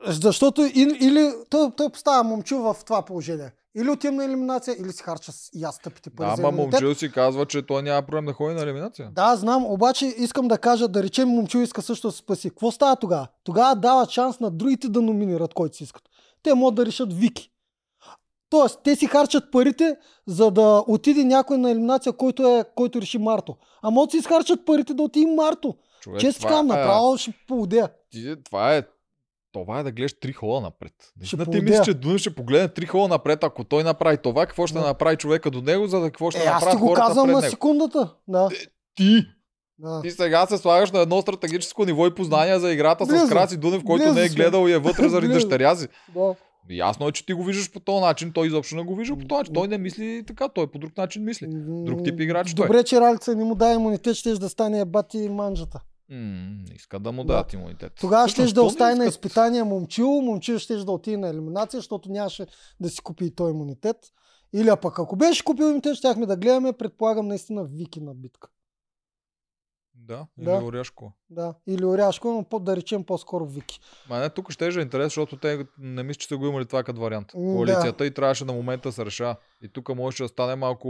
Защото или, или той, той поставя момчил в това положение. Или отивам на елиминация, или си харча и аз тъпите пари Да, ама момчил си казва, че той няма проблем да ходи на елиминация. Да, знам, обаче искам да кажа, да речем, момчил иска също да се спаси. Какво става тогава? Тогава дава шанс на другите да номинират който си искат. Те могат да решат Вики. Тоест, те си харчат парите, за да отиде някой на елиминация, който, е, който реши Марто. А могат си изхарчат парите да отиде Марто. Човек, Често това казвам, е- направо ще поудея. Ти, това е това е да гледаш три хола напред. Наистина ти мислиш, че Дунев ще погледне три хола напред, ако той направи това, какво ще Да. направи човека до него, за да какво ще Е, аз направят ти го хората казвам на него. секундата. Да, Ти! да. Ти сега се слагаш на едно стратегическо ниво и познания за играта с Влизам. Краси Дунев, който Влизам не е гледал и е вътре заради дъщеря си. да. Ясно е, че ти го виждаш по този начин, той изобщо не го вижда по този начин. Той не мисли така, той по друг начин мисли. Друг тип играч той. Добре, че Ралица не му даде имунитет, ще да стане бати манжата. Не иска да му Да. дадат имунитет. Тогава ще да остане на изпитание момчил, момчил ще да отиде на елиминация, защото нямаше да си купи и той имунитет. Или а пък ако беше купил имунитет, щяхме да гледаме, предполагам, наистина Вики на битка. Да, или Да. Оряшко. Да. Или Оряшко, но по, да речем по-скоро Вики. Ма не, тук ще е интерес, защото те не мисля, че са го имали това като вариант. М, да. Коалицията и трябваше на момента да се реша. И тук може да стане малко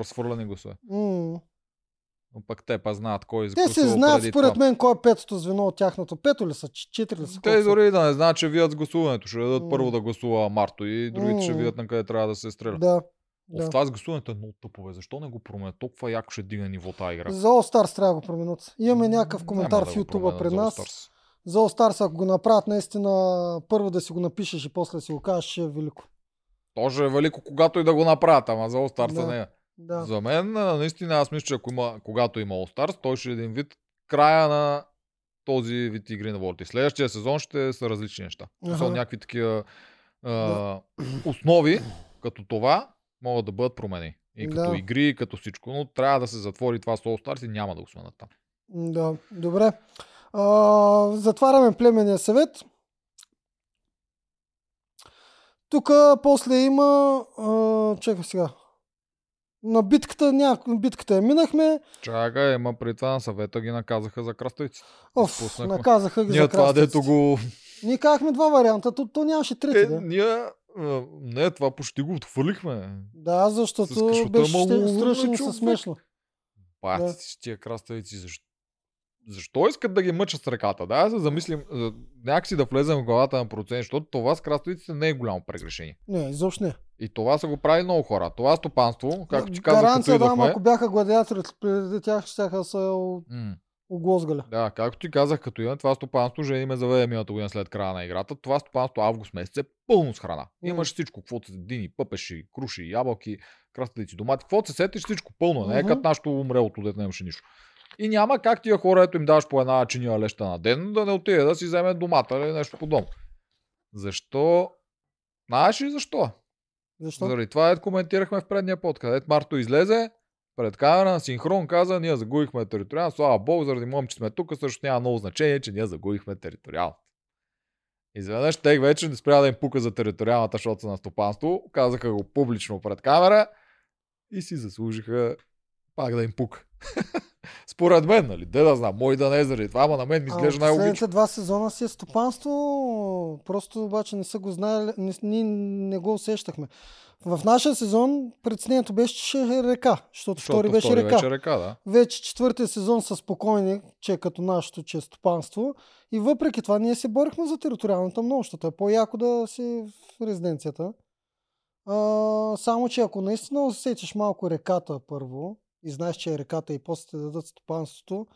разхвърляни гласове. М. Но пък те па знаят кой е Те се знаят, според това. мен, кой е петото звено от тяхното. Пето ли са? Четири ли са? Те Колко са? дори да не знаят, че вият с гласуването. Ще дадат М. първо да гласува Марто и другите ще М. видят на къде трябва да се стреля. Да. Да. Това с гласуването е много тъпове. Защо не го променят? Толкова яко ще дига ниво тази игра. За All Stars трябва да го променят. Имаме някакъв коментар в да YouTube за нас. За All Stars, ако го направят наистина, първо да си го напишеш и после да си го кажеш, ще е велико. То ще е велико, когато и да го направят, ама за All Stars Да. не е. Да. За мен, наистина, аз мисля, че ако има, когато има All Stars, той ще е един вид края на този вид игри на волите. Следващия сезон ще са различни неща. Аха. Са някакви такива а, Да. основи, като това, могат да бъдат промени. И като Да. игри, и като всичко. Но трябва да се затвори това с All Stars и няма да го сменят там. Да, добре. А, затваряме племенния съвет. Тук после има... А, чакай сега. На битката, ня... битката я минахме. Чакай, ема при това на съвета ги наказаха за кръстовици. Оф, Изпуснахме. наказаха ги Ние за това, крастици. дето го... Ние казахме два варианта, то, то нямаше трети. Е, да. ние... Не, това почти го отхвърлихме. Да, защото беше умно ми се смешно. Бати Да. си тия краставици, защо? Защо искат да ги мъчат с ръката? Да, да се замислим, някакси да влезем в главата на процент, защото това с краставиците не е голямо прегрешение. Не, изобщо не. И това са го правили много хора. Това стопанство, както ти казах, Гаранция идвахме, ако бяха гладиаторите преди тях, ще са се о- м, оглозгаля. да, както ти казах, като имаме това стопанство, жени ме заведе миналата година след края на играта. Това стопанство август месец е пълно с храна. М. Имаш всичко, каквото се дини, пъпеши, круши, ябълки, краставици, домати, каквото се сетиш, всичко пълно. е. Не е Мгм. като нашото умрелото, дете нямаше нищо. И няма как тия хора, ето им даваш по една чиния леща на ден, да не отиде да си вземе домата или нещо подобно. Защо? Знаеш ли защо? Защо? Заради това е коментирахме в предния подкаст. Ето Марто излезе, пред камера на синхрон каза, ние загубихме териториално. Слава Богу, заради моем, че сме тук, също няма много значение, че ние загубихме териториално. Изведнъж те вече не спря да им пука за териториалната, защото са на стопанство. Казаха го публично пред камера и си заслужиха пак да им пука. (laughs) Според мен, нали? Де да знам, мой да не е заради това, ама на мен ми изглежда най-логично. Последните два сезона си е стопанство, просто обаче не са го знаели, ние не го усещахме. В нашия сезон притеснението беше, че ще е река, защото, втори беше река. Вече река, да. Вече четвъртия сезон са спокойни, че е като нашето, че е стопанство. И въпреки това ние се борихме за териториалната защото е по-яко да си в резиденцията. А, само, че ако наистина усетиш малко реката първо и знаеш, че е реката и после те дадат стопанството,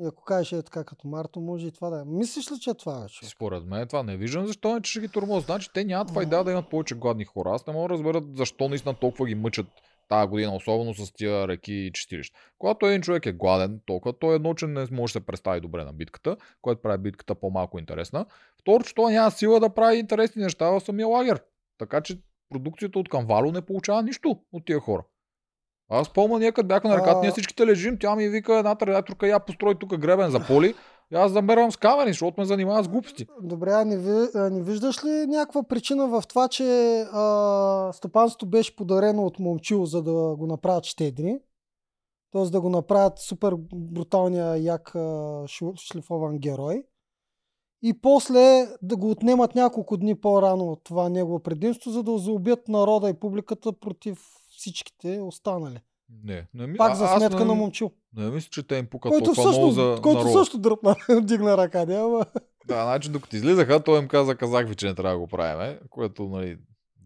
и ако кажеш е така като Марто, може и това да е. Мислиш ли, че е това вече? Според мен това не виждам защо не, че ще ги тормоз. Значи те нямат идея да имат повече гладни хора. Аз не мога да разбера защо наистина толкова ги мъчат тази година, особено с тия реки и чистилища. Когато един човек е гладен, толкова той едно, че не може да се представи добре на битката, което прави битката по-малко интересна. Второ, че той няма сила да прави интересни неща в самия лагер. Така че продукцията от Камвало не получава нищо от тия хора. Аз помня, като бяхме на реката, ние всичките лежим, тя ми вика една редакторка, я построи тук гребен за поли. И аз замервам с камъни, защото ме занимава с глупости. Добре, а не, ви, а не виждаш ли някаква причина в това, че а, стопанството беше подарено от момчил, за да го направят щедри? Т.е. да го направят супер бруталния як а, шлифован герой. И после да го отнемат няколко дни по-рано от това негово предимство, за да заубият народа и публиката против всичките останали. Не, не ми... Пак за сметка не, на момчил. Не мисля, че те им пукат Който толкова много също, за който народа. също дръпна, (laughs) дигна ръка. Не, ама... Да, значи докато излизаха, той им каза, казах ви, че не трябва да го правим, което, нали,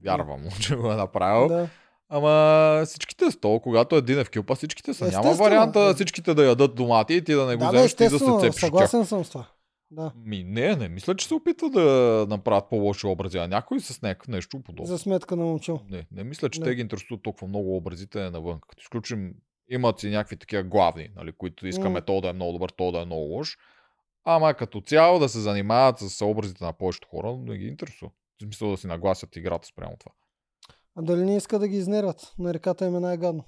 Вярвам (laughs) че го е направил. Да. Ама всичките сто, когато един е в кюпа, всичките са. Няма Естествено, варианта да. всичките да ядат домати и ти да не го Да, вземеш и да се цепиш съгласен съм с това. Да. Ми, не, не мисля, че се опитва да направят по-лоши образи, а някой с някакво нещо подобно. За сметка на момчил. Не, не мисля, че Не. те ги интересуват толкова много образите навън. Като изключим, имат си някакви такива главни, нали, които искаме М. то да е много добър, то да е много лош. Ама като цяло да се занимават с образите на повечето хора, не ги интересува. В смисъл да си нагласят играта спрямо това. А дали не иска да ги изнервят? На реката им е най-гадно.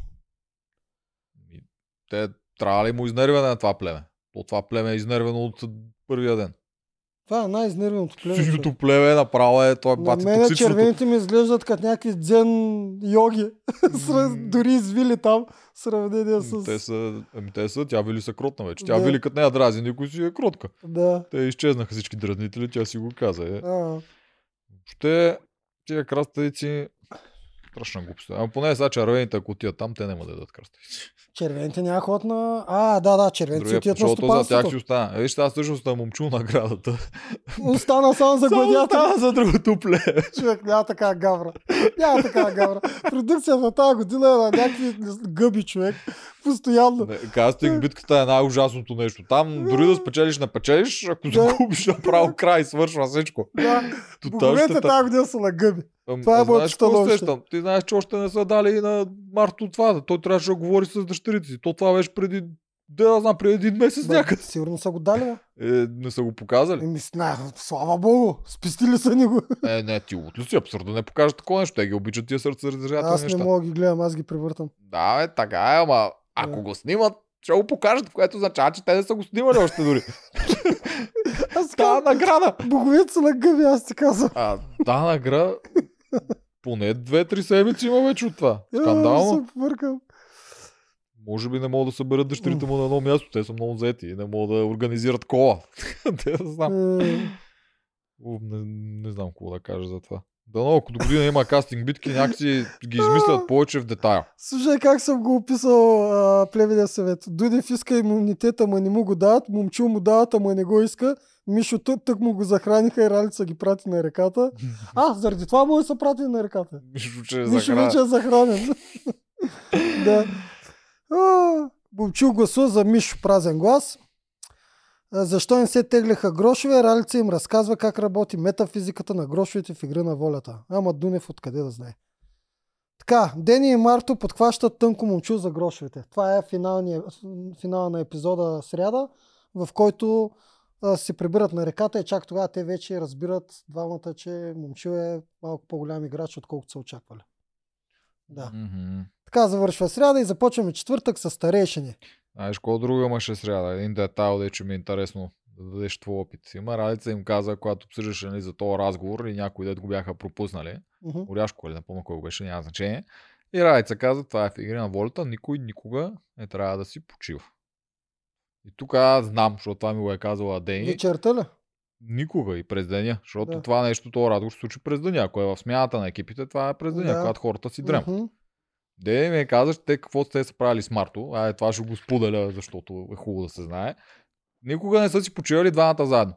И те трябва ли му изнервяне на това племе? То това племе е изнервено от първия ден. Това е най-изнервеното племе. човек. Синьото племе направо е, той е На бати мен токсичното. червените ми изглеждат като някакви дзен йоги. Дори извили там сравнение с... Те са, ами те са, тя Вили са кротна вече. Тя Да. Вили като не я дрази, никой си е кротка. Да. Те изчезнаха всички дразнители, тя си го каза. Е. А, Ще тия краставици страшна глупост. Ама поне сега червените, ако отидат там, те няма да дадат краставици. червените няма ход на... А, да, да, червените си отиват на защото за тях си стопанството. остана. Е, Виж, аз всъщност съм момчу наградата. Остана само за гладиатор. остана за другото племе. Човек, няма така гавра. Няма така гавра. Продукцията тази година е на някакви гъби, човек. Постоянно. Кастинг битката е най-ужасното нещо. Там дори да спечелиш, не печелиш, ако загубиш направо край, свършва всичко. Да. Боговете тази година са на гъби. Ам, Това е моето становище. Ти знаеш, че още не са дали и на Марто това. Той трябваше да говори с дъщерите си. То това беше преди, да, да знам, преди един месец Бе, някъде. Сигурно са го дали, бе. Е, не са го показали. Еми, слава богу, спестили са ни го. Е, не, ти от ли си абсурд да не покажат такова нещо. Те ги обичат тия сърце Аз не неща. мога да ги гледам, аз ги превъртам. Да, бе, така е, ама ако Да. го снимат, ще го покажат, което означава, че те не са го снимали още дори. (laughs) Аз Та награда. боговете са на гъби, аз ти казвам. А, та награда, поне две-три седмици има вече от това. Е, Скандално. се повъркам. Може би не могат да съберат дъщерите му на едно място. Те са много заети и не могат да организират кола. (laughs) Те да знам. Е, Не, не знам какво да кажа за това. Дано, ако до година има кастинг битки, някакси ги измислят повече в детайл. Слушай как съм го описал а, племенния съвет. Дудев иска имунитет, ама не му го дават. Момчил му дават, ама не го иска. Мишо тък, му го захраниха и Ралица ги прати на реката. А, заради това му е са прати на реката. Мишо, че е Мишо захрана. вече е захранен. (laughs) да. А, Момчил гласува за Мишо празен глас. Защо не се теглиха грошове? Ралица им разказва как работи метафизиката на грошовете в игра на волята. Ама Дунев откъде да знае. Така, Дени и Марто подхващат тънко момчу за грошовете. Това е финала на епизода сряда, в който се прибират на реката и чак тогава те вече разбират двамата, че момчил е малко по-голям играч, отколкото са очаквали. Да. Мгм. Така завършва сряда и започваме четвъртък с старейшини. Знаеш, какво друго имаше сряда? Един детайл, де, че ми е интересно да дадеш твой опит. Има Ралица им каза, когато обсъждаше нали, за този разговор и някои дет го бяха пропуснали. Мгм. Оряшко или не помня кой го беше, няма значение. И Ралица каза, това е в игри на волята, никой никога не трябва да си почива. И тук аз знам, защото това ми го е казала Дени. Вечерта ли? Никога и през деня, защото Да. това нещо, този разговор се случи през деня. Ако е в смяната на екипите, това е през деня, Да. когато хората си дремат. Мгм. Де ми каза, че те какво сте са правили с Марто. А, е, това ще го споделя, защото е хубаво да се знае. Никога не са си почивали двамата заедно.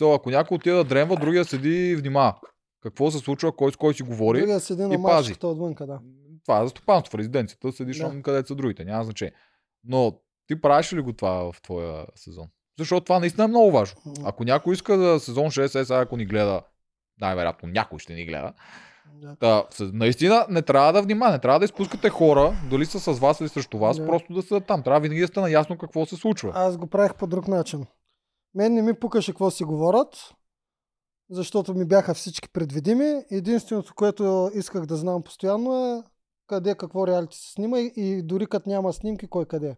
So, ако някой отиде да дремва, другия седи и внимава. Какво се случва, кой с кой си говори. Другия седи на и пази. отвънка, да. Това е за стопанство в резиденцията, седиш да. където са другите, няма значение. Но ти правиш ли го това в твоя сезон? Защото това наистина е много важно. Ако някой иска за сезон 6, е, сега ако ни гледа, най-вероятно някой ще ни гледа, Да. С- наистина не трябва да внимавате, не трябва да изпускате хора, дали са с вас или срещу вас, Да. просто да са там. Трябва винаги да сте наясно какво се случва. Аз го правих по друг начин. Мен не ми пукаше какво си говорят, защото ми бяха всички предвидими. Единственото, което исках да знам постоянно е къде какво реалити се снима и- и дори като няма снимки, кой къде.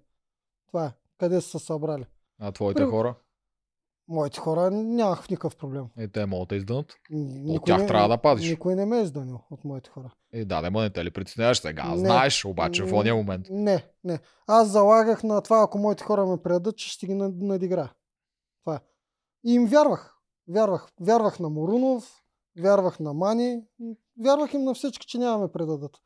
Това е. Къде са се събрали. А твоите При- хора, Моите хора нямах никакъв проблем. е, те могат да издънат. Никой тях трябва да пазиш. Никой не ме е изданил от моите хора. Е, да, не ме не те ли притесняваш сега? Не. Знаеш, обаче в М, ония момент. Не, не. Аз залагах на това, ако моите хора ме предадат, че ще ги над- надигра. Това е. И им вярвах. Вярвах. Вярвах на Морунов, вярвах на Мани, вярвах им на всички, че няма ме предадат.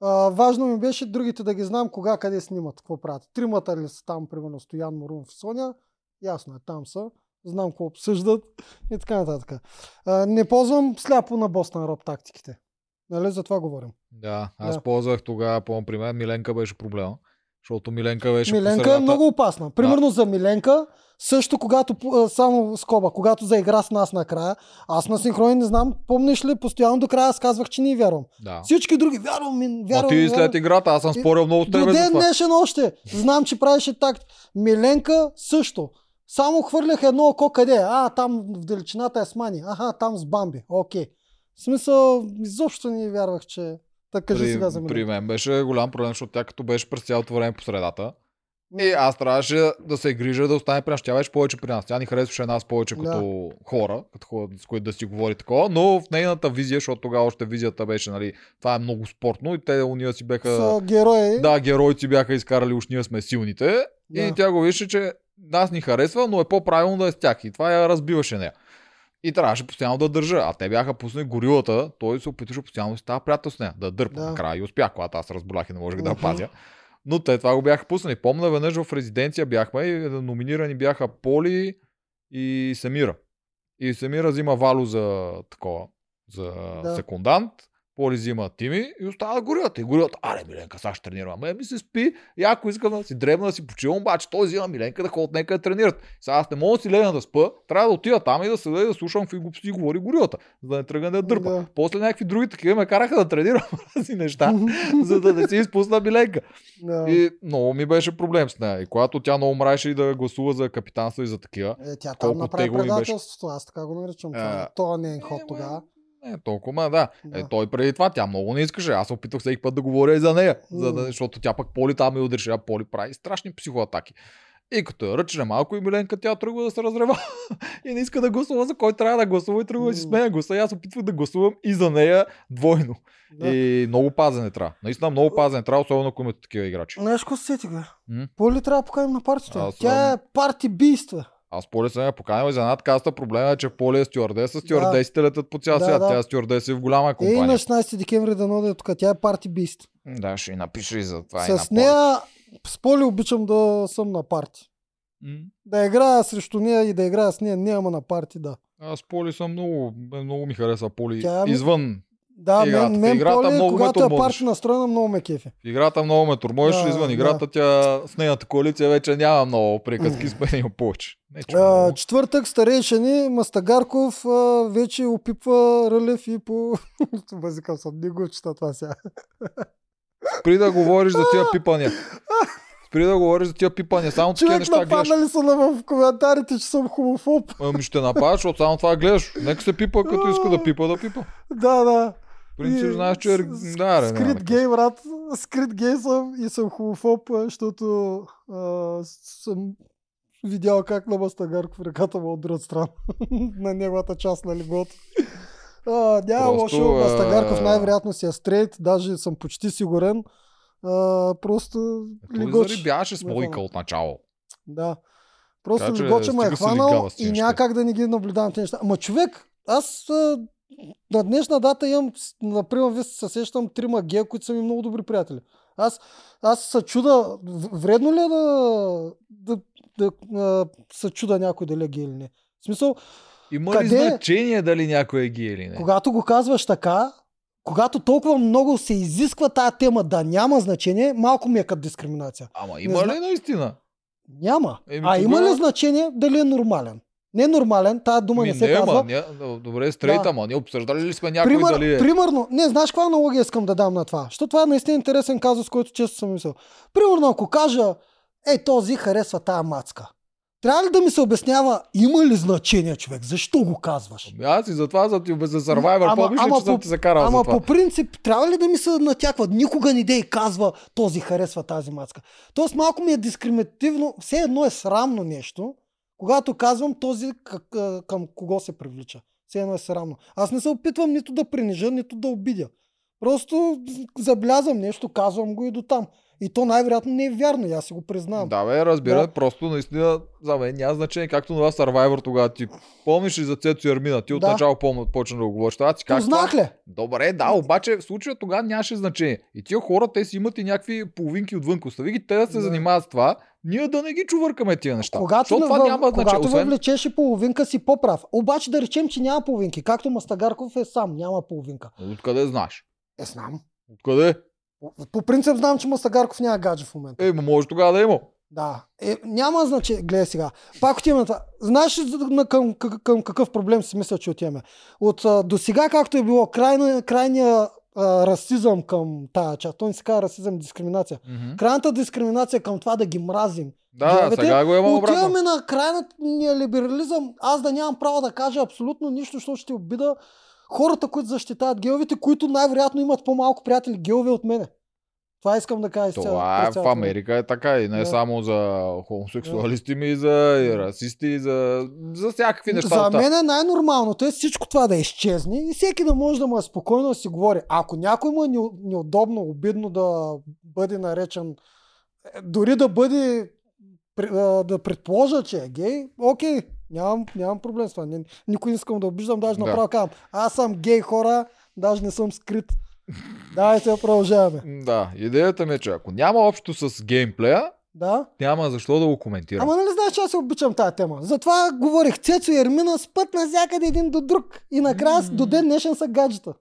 А, важно ми беше другите да ги знам кога, къде снимат, какво правят. Тримата ли са там, примерно Стоян, Морунов и Соня, ясно е, там са. Знам какво обсъждат и така нататък. А, не ползвам сляпо на Бостън Роб тактиките. Нали, за това говорим. Да, аз Да. ползвах тогава, по при мен Миленка беше проблема. Защото Миленка беше Миленка е много опасна. Примерно за Миленка, също когато, а, само скоба, когато заигра с нас накрая, аз на синхрони не знам, помниш ли, постоянно до края аз казвах, че не й вярвам. Да. Всички други, вярвам, ми, А вярвам. ти ми, след вярвам. играта, аз съм спорил много До тебе за ден днешен още. Знам, че правеше так. Миленка също. Само хвърлях едно око къде? А, там в далечината е с Мани. Аха, там с Бамби. Окей. В смисъл, изобщо не вярвах, че... Така кажи при, сега за при мен беше голям проблем, защото тя като беше през цялото време по средата. И аз трябваше да се грижа да остане при нас. Тя беше повече при нас. Тя ни харесваше нас повече Да. като хора, като хора, с които да си говори такова, но в нейната визия, защото тогава още визията беше, нали, това е много спортно и те уния си беха... Са герои. Да, героици бяха изкарали, уж ние сме силните. Да. И тя го виждаше, че нас ни харесва, но е по-правилно да е с тях. И това я разбиваше нея. И трябваше постоянно да държа. А те бяха пуснали горилата, той се опитваше постоянно да става приятел с нея, да дърпа. Да. Да. Накрая и успях, когато аз разболях и не можех да я Мгм. пазя. Но те това го бяха пуснали. Помня веднъж в резиденция бяхме и номинирани бяха Поли и Семира. И Семира взима Вало за такова, за Да. секундант. Поли взима Тими и остава горилата. И горилата, аре, Миленка, сега ще тренирам. Ме ми се спи и ако искам да си дребна, да си почивам, обаче той взима Миленка да ходят нека да тренират. Сега аз не мога да си легна да спа, трябва да отида там и да седа и да слушам какви глупости говори горилата, за да не тръгна да дърпа. Да. После някакви други такива ме караха да тренирам (laughs) разни неща, (laughs) за да не си изпусна Миленка. Да. И много ми беше проблем с нея. И когато тя много мраеше и да гласува за капитанство и за такива, Е, тя там направи предателството, аз така го наричам. А, това не е ход е, тогава. Не толкова, да. Да. Е, той преди това, тя много не искаше. Аз се опитвах всеки път да говоря и за нея, за да, защото тя пък Поли там ми удреше, а Поли прави страшни психоатаки. И като я ръчне малко и Миленка, тя тръгва да се разрева (laughs) и не иска да гласува за кой трябва да гласува и тръгва да си сменя гласа. И аз опитвах да гласувам и за нея двойно. Да. И много пазене трябва. Наистина много пазене трябва, особено ако имате такива играчи. Знаеш какво се сетих, бе? Поли трябва да поканим на партито. Аз Тя е парти бийства. Аз Поли съм я поканил и за над каста. Проблема е, че Поли е стюардеса. Стюардесите летят по цял Да, свят. да. Тя е стюардеса и в голяма Е, компания. на 16 декември да нода тук. Тя е парти бист. Да, ще и напиша и за това. и на С нея с Поли обичам да съм на парти. М. Да играя срещу нея и да играя с нея, не ама на парти, да. Аз Поли съм много, много ми харесва Поли. Тя ми- Извън. Да, Играта. мен, мен играта Поли, много когато е парти настроена, много ме кефи. В играта много ме турмоеше, Да, извън играта тя с нейната коалиция вече няма много приказки, с мен има повече. Не, че А, много. четвъртък старейшини Мастагарков а, вече опипва Рълев и по... (laughs) Базикам съм, не го чета това сега. Спри да говориш за тия пипания. Спри да говориш за тия пипания, само такива Човек неща гледаш. нападнали са на в коментарите, че съм хомофоб. Ами ще нападаш, защото само това гледаш. Нека се пипа, като иска да пипа, да пипа. Да, да. В принцип, знаеш, че е... с- с- Да, ре, няма Скрит да гей, брат. Скрит гей съм и съм хомофоб, защото а, съм видял как на Мастагарков ръката му от друга страна. (laughs) на неговата част на легото. А, няма лошо. Мастагарков най-вероятно си е стрейт, даже съм почти сигурен. А, просто Той легоч. зарибяваше с мойка от начало. Да. Просто Така че Легоча ме е хванал и тия няма неща. как да не ги наблюдавам тези неща. Ама човек, аз на днешна дата имам, например, вие се сещам трима гея, които са ми много добри приятели. Аз, аз се чуда, вредно ли е да, да, да, да се чуда някой дали е гей или не? В смисъл, Има ли Къде? значение дали някой е гей или не? когато го казваш така, когато толкова много се изисква тая тема да няма значение, малко ми е като дискриминация. Ама има зна- ли наистина? Няма. Еми, а има тогава- ли значение дали е нормален? Не е нормален, тая дума Ми, не се не, казва. ама, ня... добре, стрейт, Да. ама ние обсъждали ли сме някой Пример, дали е? Примерно, не, знаеш каква аналогия искам да дам на това? Защото това е наистина интересен казус, който често съм мислил. Примерно, ако кажа, ей, този харесва тая мацка. Трябва ли да ми се обяснява, има ли значение, човек? Защо го казваш? Ами аз и затова за, ти, за Survivor Ама- помниш че съм по- ти закарал Ама за това? по принцип, трябва ли да ми се натяква? Никога не дей казва, този харесва тази мацка. Тоест малко ми е дискриминативно, все едно е срамно нещо, когато казвам този към кого се привлича. Все едно е срамно. Аз не се опитвам нито да принижа, нито да обидя. Просто забелязвам нещо, казвам го и до там. И то най-вероятно не е вярно, и аз си го признавам. Да, бе, разбира, Да. просто наистина за мен няма значение, както на Survivor тогава ти помниш ли за Цецо и Армина, ти Да. отначало помня, почна да го говориш. Аз ти как Познах ли? Добре, да, обаче в случая тогава нямаше значение. И тия хора, те си имат и някакви половинки отвън. Остави ги те да се Да. занимават с това, ние да не ги чувъркаме тия неща. Когато, Защото това във- няма значение. когато Освен... въвлечеш и половинка си по-прав. Обаче да речем, че няма половинки. Както Мастагарков е сам, няма половинка. Откъде знаеш? Е, знам. Откъде? По, принцип знам, че Мастагарков няма гадже в момента. Е, може тогава да има. Да. Е, няма значение. Гледай сега. Пак отиваме на това. Знаеш ли на- към, към, към какъв проблем си мисля, че отиваме? От а, до сега, както е било, крайна, крайния а, расизъм към тая част. Той не се казва расизъм, дискриминация. Мгм. Крайната дискриминация към това да ги мразим. Да, Геовете, сега го има обратно. Отиваме на крайния либерализъм. Аз да нямам право да кажа абсолютно нищо, защото ще обида хората, които защитават геовите, които най-вероятно имат по-малко приятели геови от мене. Това искам да кажа. Това е през в Америка е така и не Да. само за хомосексуалисти, ми и за и расисти, и за, за всякакви неща. За мен е най-нормалното е всичко това да изчезне и всеки да може да му е спокойно да си говори. Ако някой му е неу- неудобно, обидно да бъде наречен, е, дори да бъде да предположа, че е гей, окей, нямам, нямам проблем с това. Не- Никой не искам да обиждам, даже Да. направо казвам. Аз съм гей хора, даже не съм скрит. Давайте да продължаваме. Да, идеята ми е, че ако няма общо с геймплея, Да? няма защо да го коментирам. Ама нали знаеш, че аз се обичам тази тема. Затова говорих Цецо и Ермина спът навсякъде един до друг. И накрая до ден днешен са гаджета.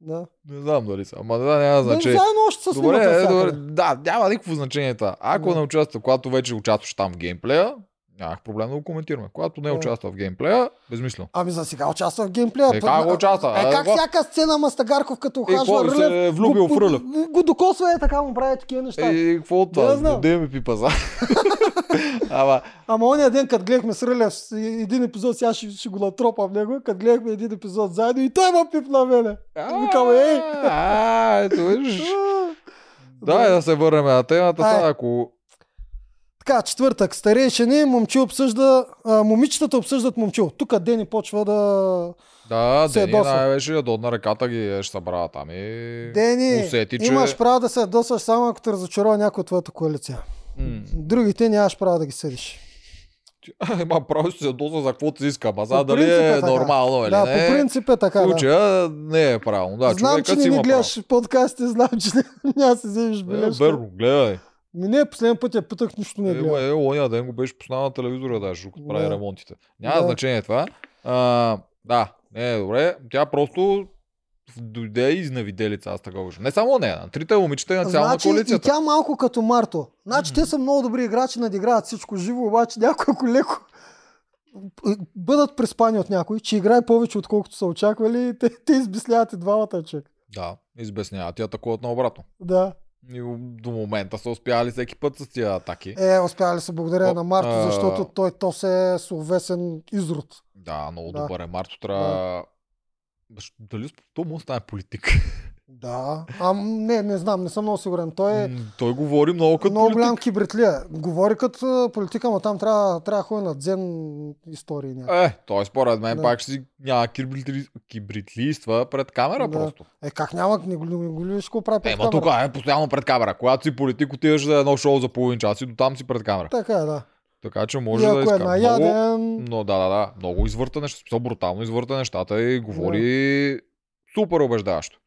Да. Не знам дали са, ама да, няма Да, значение. заедно още се Добре, е, добре, да, няма никакво значение това. Ако Да. не участва, когато вече участваш там в геймплея, нямах проблем да го коментираме. Когато не Да. участва в геймплея, безмислено. Ами за сега участва в геймплея. Е, как го участва? Е, как всяка сцена Мастагарков като Е, се е Рълев, влюбил го- в Рълев? го- Го докосва е така му прави такива неща. Е, какво от Да, това? знам. Да ми пипа за. (laughs) Ама, Ама ония ден, като гледахме с Рълев един епизод, сега ще, ще го натропам него, като гледахме един епизод заедно и той ма пип на мене. Викам, ей! А, ето виж. (laughs) Да, да се върнем на темата. Ако Така, четвъртък. Старейшини, момчил обсъжда, а, момичетата обсъждат момчил. Тук Дени почва да... Да, се Дени ядосва. най-вече ядот на ръката ги е ще събрала там и Дени, усети, че... имаш право да се ядосваш само ако те разочарова някой от твоята коалиция. М, Другите нямаш право да ги съдиш. (laughs) Право да се ядосва за каквото си иска, ама за дали е е нормално или да, не. по принцип е така. в Да. случая не е правилно. Да, Знам, че не ни гледаш подкастите, знам, че (laughs) няма да си вземеш. Е, бележка. Берно, гледай. Ми не, последния път я питах, нищо не Е, гледа. е, оня ден го беше познал на телевизора, даже, като прави Да. ремонтите. Няма Да. значение това. А, да, не е добре. Тя просто дойде и изневиделица, аз така кажа. Не само нея, на трите момичета и на цялата Значи и коалицията. тя малко като Марто. Значи те са много добри играчи, надиграват всичко живо, обаче някой ако леко бъдат преспани от някой, че играе повече отколкото са очаквали, (laughs) те, те избесняват и двамата човек. Да, избесняват. Тя атакуват наобратно. Да. И до момента са успяли всеки път с тия атаки. Е, успяли се благодаря О, на Марто, защото той то се е словесен изрод. Да, много Да. добър е. Марто трябва... Баш, Дали то му стане политик? Да. А, не, не знам, не съм много сигурен. Той е Той говори много като много политик. голям кибритлия. Говори като политика, но там трябва, трябва да ходи на дзен истории. някакви. Е, той според мен Да. пак ще си няма кибритли... кибритлийства пред камера Да. просто. Е, как няма, не го, ли ще го прави пред Е, камера? тук е постоянно пред камера. Когато си политик, отиваш за едно шоу за половин час и до там си пред камера. Така е, да. Така че И може да ако иска. е наяден, Много, но да, да, да. Много извърта неща. Смисъл, брутално извърта нещата и говори супер убеждаващо.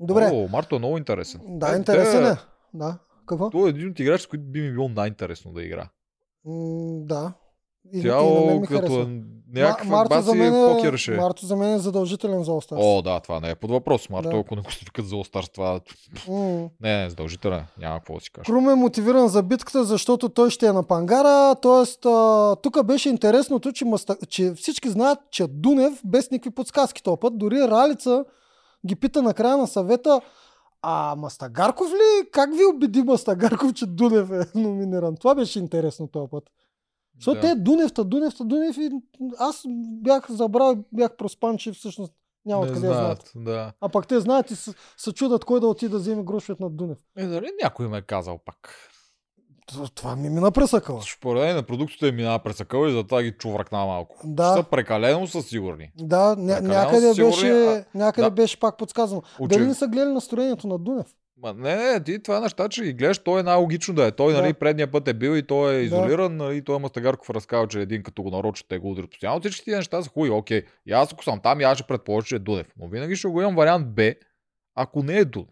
добре. О, Марто е много интересен. Да, Е, интересен те- е. Да. Какво? Той е един от играчите, с които би ми било най-интересно да игра. М, да. И, и мен ми като е някакъв Ма- Марто за баси мен е, покер ще е. Марто за мен е задължителен за Остарс. О, да, това не е под въпрос. Марто, Да. ако не го свикат за Остарс, това... М. Не, не, задължителен. Няма какво да си кажа. Крум е мотивиран за битката, защото той ще е на пангара. Тоест, тук беше интересното, че, маста... че всички знаят, че Дунев без никакви подсказки този път. Дори Ралица ги пита на края на съвета, а Мастагарков ли? Как ви убеди Мастагарков, че Дунев е номиниран? Това беше интересно този път. Защото Да. те Дуневта, Дуневта, Дунев и аз бях забрал, бях проспан, че всъщност няма откъде знаят. знаят, да. А пък те знаят и се, се чудат кой да отиде да вземе грошовете на Дунев. Е, дали някой ме е казал пак. Това ми мина пресъкала. Според мен на продуктите е минава през акъл и затова ги чувракна малко. Да. Ще са прекалено са сигурни. Да, ня, някъде, сигурни, беше, някъде да. беше пак подсказано. Очев- Дали не са гледали настроението на Дунев? Ма, не, не, ти това е неща, че ги гледаш, той е най-логично да е. Той, Да. нали, предния път е бил и той е Да. изолиран, нали, той Мастагарков разказал, че един като го нарочат, те го удрят постоянно. Всички тия неща са хубави, окей. И аз ако съм там, и аз ще предположа, че е Дунев. Но винаги ще го имам вариант Б, ако не е Дунев.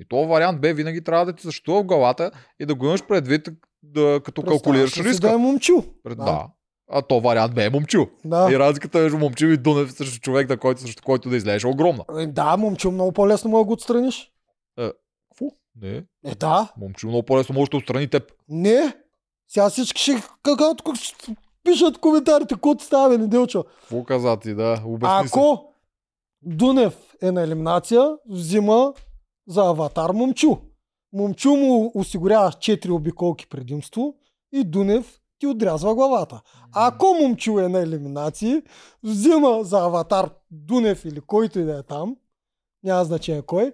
И то вариант Б винаги трябва да ти съществува в главата и да го имаш предвид, да, като калкулираш ли си риска. Да е момчил. Пред... Да. Да. А то вариант бе е момчил. Да. И разликата между момчил и Дунев срещу човек, на който, срещу който да излезеш е огромна. Е, Да, момчил много по-лесно може да го отстраниш. Не. Е, да. Момчил много по-лесно може да отстрани теб. Не. Сега всички ще какаото как пишат коментарите, какво ти става, бе, неделчо. Какво каза ти, да? Обясни се. Ако Дунев е на елиминация, взима за аватар Момчу. Момчу му осигурява 4 обиколки предимство и Дунев ти отрязва главата. Ако Момчу е на елиминации, взима за аватар Дунев или който и да е там, няма значение кой,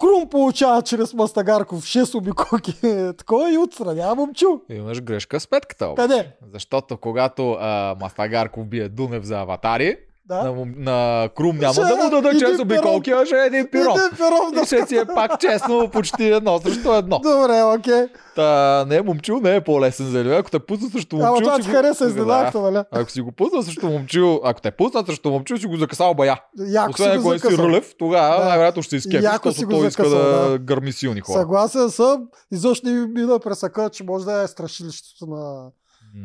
Крум получава чрез Мастагарков 6 обиколки (laughs) такова и отстранява Момчу. Имаш грешка с петката. Къде? Защото когато а, Мастагарков бие Дунев за аватари, Да? на, на Крум няма Ще да му дадат един чест обиколки, а ще е един пирон. Един пирон да И ще си е пак честно, почти едно срещу едно. Добре, окей. Та, не, момчил не е по-лесен за Еливия. Ако те пусна срещу момчил... Ама това ти хареса Да. изненадата, нали? Ако си го пусна срещу момчил, ако те пусна срещу момчил, си го закасал бая. Яко Освен ако не си рълев, тогава Да. най-вероятно ще изкепи, защото той иска да да. гърми силни хора. Съгласен съм. Изобщо не ми мина през ака, че може да е страшилището на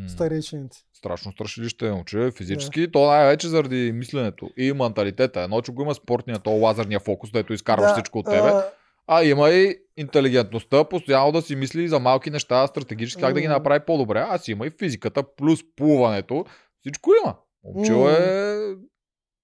старейшините. Страшно страшилище е, момче. Физически, то най-вече заради мисленето и менталитета. Едно, че го има спортния, то лазерния фокус, дето изкарваш всичко от тебе. а, А има и интелигентността, постоянно да си мисли за малки неща, стратегически как да ги направи по-добре. Аз има и физиката, плюс плуването. Всичко има. Момчил М. е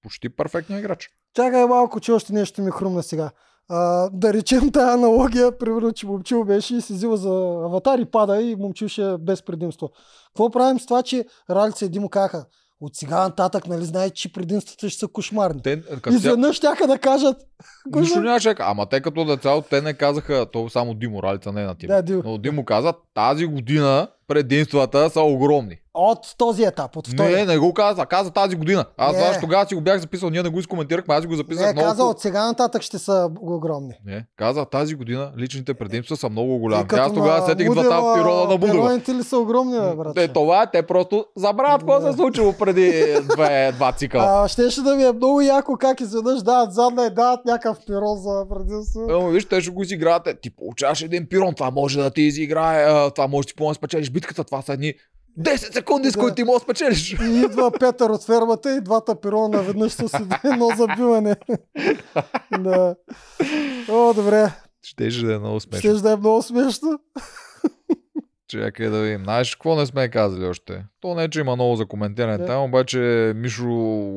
почти перфектният играч. Чакай малко, че още нещо ми хрумна сега. А, да речем тази аналогия, примерно, че момчил беше и се взива за аватар и пада и момчил ще е без предимство. Какво правим с това, че Ралица и Димо казаха, от сега нататък, нали знае, че предимствата ще са кошмарни. Те, като. Изведнъж тяха да кажат. (laughs) Нищо нямаше. Ама те като деца, те не казаха, то само Димо, Ралица не е на тим. Да, Димо. Но Димо каза, тази година предимствата са огромни. От този етап, от втория. Не, не го каза, каза тази година. Аз Не. тогава си го бях записал, ние не го изкоментирахме, аз го записах Не, много. каза, от сега нататък ще са огромни. Не, каза, тази година личните предимства са много голями. Аз тогава сетих Мудева, двата пирона на Будова. Пироните ли са огромни, бе, брат? Те, това е, те просто забравят какво се е случило преди две, два цикъла. (laughs) А, щеше да ми е много яко как изведнъж дават задна и дават някакъв пирон за предимство. Ама виж, те ще го изиграят. Е, Ти получаваш един пирон, това може да ти изиграе, това може да ти помогне спечелиш битката. Това са едни 10 секунди, с Да. които ти можеш да спечелиш. И идва Петър от фермата и двата пирона наведнъж с едно забиване. (laughs) да. О, добре. Щеше да е много смешно. Щеш да е много смешно. Чакай да видим. Знаеш какво не сме казали още? То не, че има много за коментиране Да. там, обаче Мишо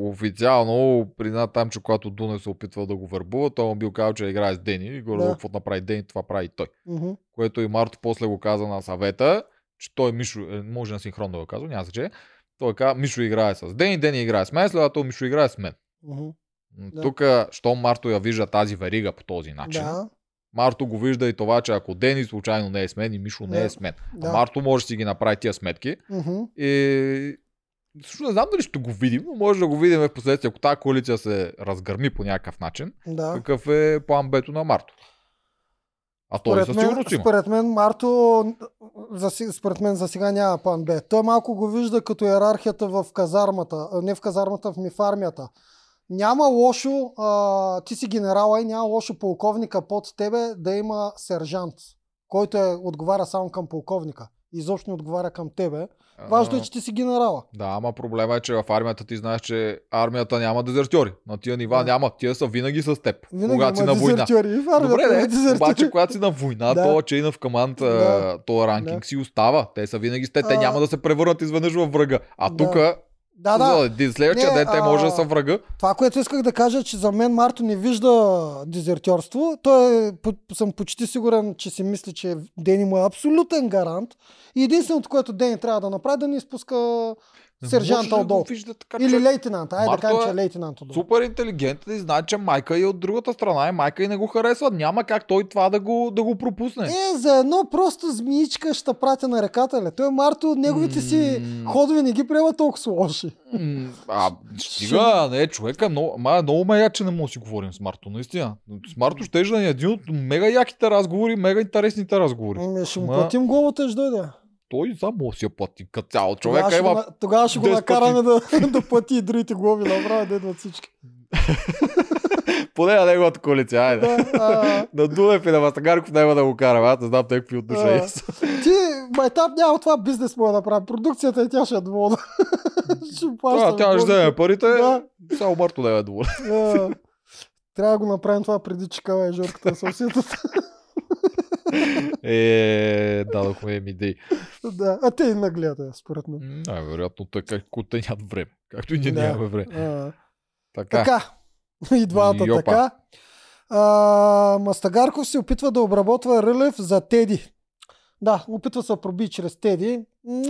официално призна там, че когато Дуне се опитвал да го върбува, той му бил казал, че играе с Дени и горе Да. какво направи Дени, това прави той. Мгм. Което и Марто после го каза на съвета, че той Мишо, е, може на синхрон да го казва, няма значение. Той каза, Мишо играе с Дени, Дени играе с мен, след това Мишо играе с мен. Мгм. Да. Тук, щом Марто я вижда тази верига по този начин, Да. Марто го вижда и това, че ако Дени случайно не е с мен и Мишо не Да. е с мен. Да. А Марто може да си ги направи тия сметки. Мгм. И също не знам дали ще го видим, но може да го видим в последствие, ако тази коалиция се разгърми по някакъв начин. Да. Какъв е план Бето на Марто? А той Според със сигурност има. според мен Марто, за, според мен за сега няма план Б. Той малко го вижда като иерархията в казармата, не в казармата, в мифармията. Няма лошо, а, ти си генерала и няма лошо полковника под тебе да има сержант, който е, отговаря само към полковника. Изобщо не отговаря към тебе. Важно е, че ти си генерала. Да, ама проблема е, че в армията ти знаеш, че армията няма дезертьори. На тия нива Да. няма. Тия са винаги с теб. Винаги когато си на война. И в Добре, не, дезертьори. обаче когато си на война, Да. то chain of command, Да. да. то ранкинг Да. си остава. Те са винаги с те. Те А. няма да се превърнат изведнъж във врага. А Да. тук, Да, да. за един следващия Не, ден, те а- може да са врага. Това, което исках да кажа, че за мен Марто не вижда дезертьорство. Той е, съм почти сигурен, че си мисли, че Дени му е абсолютен гарант. И единственото, което Дени трябва да направи, да не изпуска сержанта отдолу. вижда така, Или че- лейтенант. Айде да кажем, че е е лейтенант отдолу. Супер интелигентен и знае, че майка е от другата страна и майка и не го харесва. Няма как той това да го, да го пропусне. Е, за едно просто змиичка ще пратя на реката, ле. Той Марто, неговите си ходове не ги приема толкова лоши. А, стига, не, човека, много, ма, много ме я, че не мога да си говорим с Марто, наистина. С Марто ще е един от мега яките разговори, мега интересните разговори. Ами, ще му платим главата, ще дойде. Той само си я плати като цяло. Тогава Човека ще, го, има... на- тогава ще го 10 накараме да, (laughs) да плати и другите глави. Направо да идват всички. (laughs) Поне на неговата коалиция, айде. Да, а, (laughs) На Дунев и на Мастагарков няма да го карам, аз не знам те какви отношения А. са. Ти майтап няма това бизнес мога да направи. Продукцията и тя ще е доволна. ще плащаме Това, тя ще вземе парите, Да. само Марто да е доволен. Трябва да го направим това преди чекава и жорката съусетата. (laughs) Е, дадохме им идеи. да. А те и нагледа, според мен. М, Най-вероятно така, ако те нямат време. Както и ние Да. нямаме време. А, Така. Така. И двамата Йопа. така. А, Мастагарков се опитва да обработва Рълев за Теди. Да, опитва се да проби чрез Теди.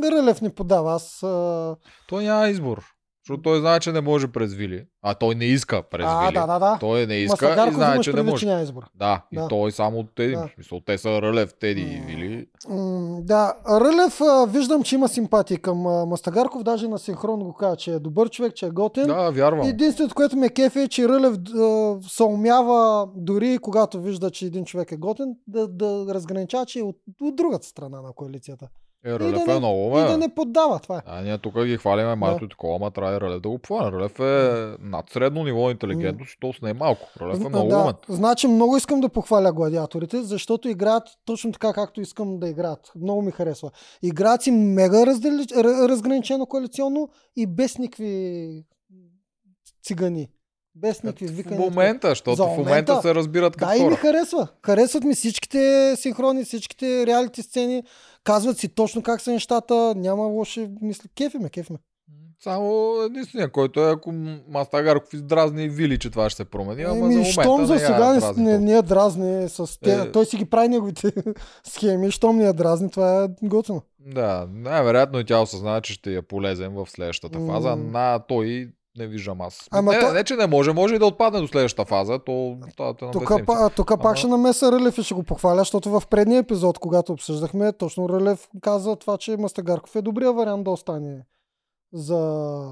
Рълев не подава. Аз... А... Той няма избор. Защото той знае, че не може през Вили. А той не иска през а, Вили. да, да, да. Той не иска и Мастагарков знае, че не може. че избор. Да, и Да. той само от Теди. Да. В Смисъл, те са Рълев, Теди и. Вили. М, Да, Рълев виждам, че има симпатии към Мастагарков. Даже на синхрон го казва, че е добър човек, че е готин. Да, вярвам. Единственото, което ме кефи е, че Рълев а, се умява дори когато вижда, че един човек е готин, да, да разграничава, че е от, от другата страна на коалицията. Е, да не- е много, И ме. да не поддава това. е. А, ние тук ги хвалиме малко и такова, ама трябва и да го плана. Рълев е над средно ниво интелигентност и то с не е малко. Рълев е много да, умен. значи много искам да похваля гладиаторите, защото играят точно така, както искам да играят. Много ми харесва. Играят си мега раздали... ра- разграничено коалиционно и без никакви цигани. Без никакви В викания. момента, защото За в момента се разбират като Да, и ми хора. харесва. Харесват ми всичките синхрони, всичките реалити сцени. Казват си точно как са нещата. Няма лоши мисли. Кефи ме, кефи ме. Само единствения, който е ако Мастагарков издразни Вили, че това ще се промени. Ама за Еми, момента щом за сега не, дразни не, не я дразни с те. Е. Той си ги прави неговите (laughs) схеми. Щом не я дразни, това е готино. Да, най-вероятно и тя осъзнава, че ще я полезем в следващата фаза. На той не виждам аз. Ама не, то- не, че не може, може и да отпадне до следващата фаза, то това те Тук, па, тук Ама- пак ще намеса Рълев и ще го похваля, защото в предния епизод, когато обсъждахме, точно Рълев каза това, че Мастагарков е добрия вариант да остане за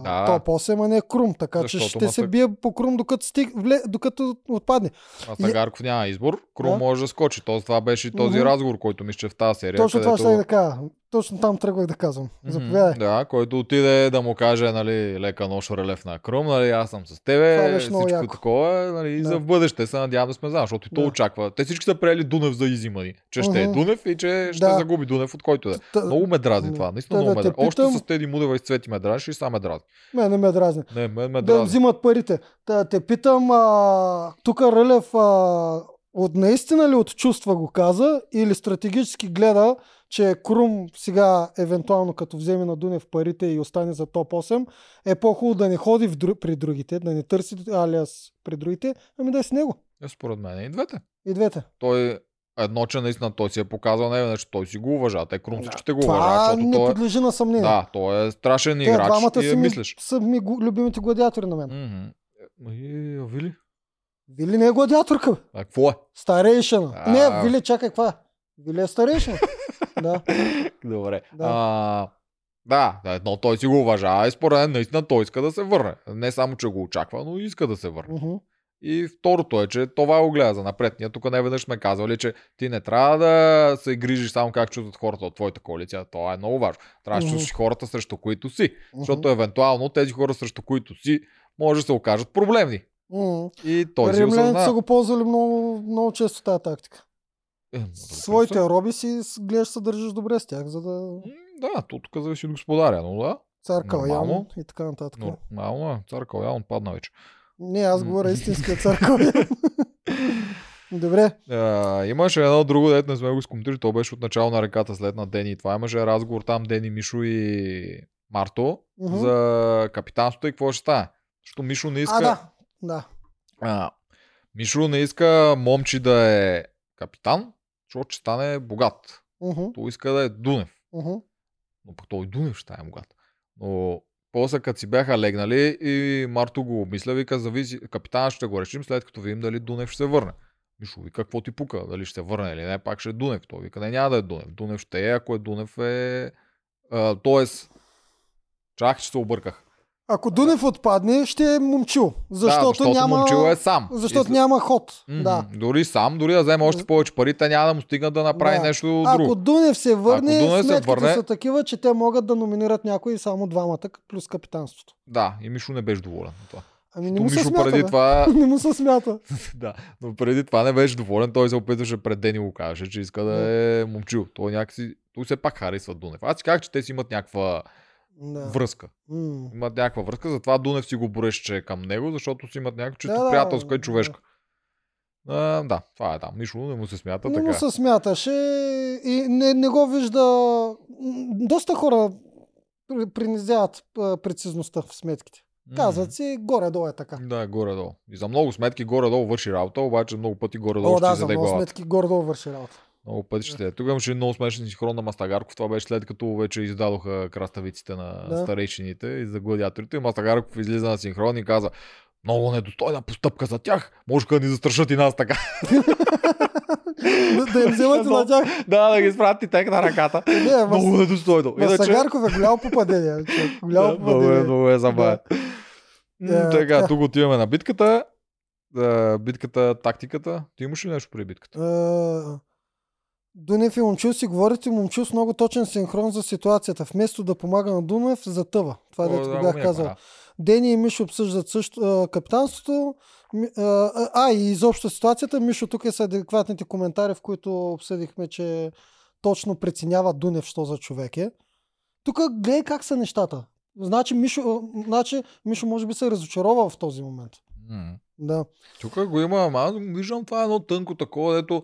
Да. топ 8, а не Крум. Така Защото че ще се Мастаг- бие по Крум докато, стиг, вле, докато отпадне. Мастагарков няма избор. Крум Да. може да скочи. Тоест, това беше и този Мгм. разговор, който мисля, че в тази серия. Точно това където... ще да кажа. Точно там тръгвах да казвам. Заповядай. Да, който отиде да му каже, нали, лека нощ релеф на Крум, нали, аз съм с тебе, всичко яко. такова, нали, и Да. за в бъдеще се надявам да сме заедно, защото и то Да. очаква. Те всички са приели Дунев за изимани, че ще е. Дунев и че ще Да. загуби Дунев от който да. е. Много ме дразни това, наистина много да ме дразни. Още с Теди Мудева и с Цвети ме дразни, и сам ме дразни. Мен не ме дразни. Не, ме Да дразни. взимат парите. Та, те питам, а, тук Рълев а, от наистина ли от чувства го каза или стратегически гледа, че Крум сега, евентуално като вземе на Дунев парите и остане за топ 8, е по-хубаво да не ходи в дру... при другите, да не търси алиас при другите, ами да е с него. Е, според мен и двете. И двете. Той едно, че наистина той си е показал не веднъж, той си го уважава. Те Крум всичките го Това уважават, защото не той е... подлежи на съмнение. Да, той е страшен Те играч двамата и са е ми, мислиш. са ми любимите гладиатори на мен. Е, И, а Вили? Вили не е гладиаторка. А какво е? Старейшина. А. Не, Вили, чакай, каква е? Вили е старейшина. (laughs) да. Добре. Да. А, да, едно той си го уважава и според мен наистина той иска да се върне. Не само, че го очаква, но иска да се върне. Мгм. И второто е, че това го гледа за напред. Ние тук не веднъж сме казвали, че ти не трябва да се грижиш само как чувстват хората от твоята коалиция. Това е много важно. Трябва да Мгм. чувстваш хората срещу които си. Мгм. Защото евентуално тези хора срещу които си може да се окажат проблемни. М. И той Римляните са го ползвали много, много често тази тактика. Е, Своите роби си гледаш се държиш добре с тях, за да Да, то тук зависи от господаря, но да. цар Нормално. и така нататък. Нормално е. Цар Калян падна вече. Не, аз говоря истинския (laughs) цар Калян. Добре. А, имаше едно друго, дето не сме го скоментирали, то беше от начало на реката след на Дени. и Това имаше разговор там Дени, Мишо и Марто Мгм. за капитанството и какво ще стане. Защото Мишо не иска... А, да. Да. А, Мишо не иска момчи да е капитан, защото ще стане богат. Мгм, Той иска да е Дунев. мгм. Но пък той Дунев ще стане богат. Но после като си бяха легнали и Марто го обмисля, вика, зависи, капитана ще го решим след като видим дали Дунев ще се върне. Мишо вика, какво ти пука, дали ще се върне или не, пак ще е Дунев. Той вика, не, няма да е Дунев. Дунев ще е, ако е Дунев е... А, тоест, чак, че се обърках. Ако Дунев отпадне, ще е момчил. Защото, да, защото няма... момчил е сам. Защото И- няма ход. Мгм. Да. Дори сам, дори да вземе още повече пари, те няма да му стигнат да направи Да. нещо Ако друго. Дунев се върне, Ако Дунев се върне- са такива, че те могат да номинират някой само двамата, плюс капитанството. Да, и Мишо не беше доволен от това. Ами не му се Мишо смята, преди бе. това, (laughs) не му се смята. (laughs) да, но преди това не беше доволен. Той се опитваше пред Дени го каже, че иска да е момчил. Той някакси, той все пак харесва Дунев. Аз си казах, че те си имат някаква Да. връзка. М. Имат някаква връзка, затова Дунев си го бореше, че е към него, защото си имат някаква чисто Да, да, приятелска и да. човешка. А, да, това е там. Мишо не му се смята Не така. му се смяташе и не, не го вижда. Доста хора при- принизяват прецизността в сметките. Казват си, горе-долу е така. Да, горе-долу. И за много сметки горе-долу върши работа, обаче много пъти горе-долу О, ще да, за много главата. сметки горе-долу върши работа. Много пъти ще. е. Тук имаше много смешен синхрон на Мастагарков. Това беше след като вече издадоха краставиците на Да. старейшините и за гладиаторите. И Мастагарков излиза на синхрон и каза много недостойна постъпка за тях. Може да ни застрашат и нас така. да, да им вземате на тях. да, да ги спрати тек на ръката. Не, много недостойно. Васагарков е голямо попадение. (laughs) Голямо много е, попадение. много е забавен. Да, М, Така, тук отиваме на битката. Битката, тактиката. Ти имаш ли нещо при битката? Дунев и Момчил си говорите, Момчил с много точен синхрон за ситуацията. Вместо да помага на Дунев, затъва. Това О, дето да, бях е, казал. да. Дени и Мишо обсъждат също а, капитанството. А, а, и изобщо ситуацията. Мишо тук е с адекватните коментари, в които обсъдихме, че точно преценява Дунев, що за човек е. Тук гледай как са нещата. Значи Мишо, значи Мишо може би се разочарова в този момент. М. Да. Тук го има, аз виждам това е едно тънко такова, дето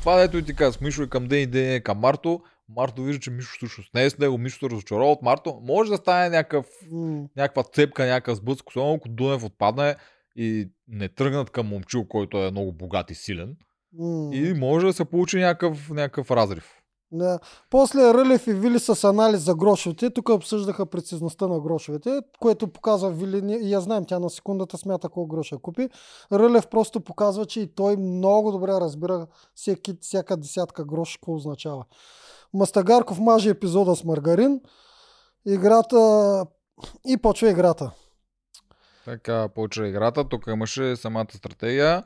това дето и ти казах, Мишо е към Дени, Дени е към Марто. Марто вижда, че Мишо всъщност не е с него, Мишо се разочарова от Марто. Може да стане някакъв, М, някаква цепка, някакъв сблъсък, особено ако Дунев отпадне и не тръгнат към момчил, който е много богат и силен. м. И може да се получи някакъв, някакъв разрив. Да. После Рълев и Вили с анализ за грошовете. Тук обсъждаха прецизността на грошовете, което показва Вили. И я знаем, тя на секундата смята колко гроша купи. Рълев просто показва, че и той много добре разбира всеки, всяка десятка грош какво означава. Мастагарков маже епизода с Маргарин. Играта и почва играта. Така почва играта. Тук имаше самата стратегия.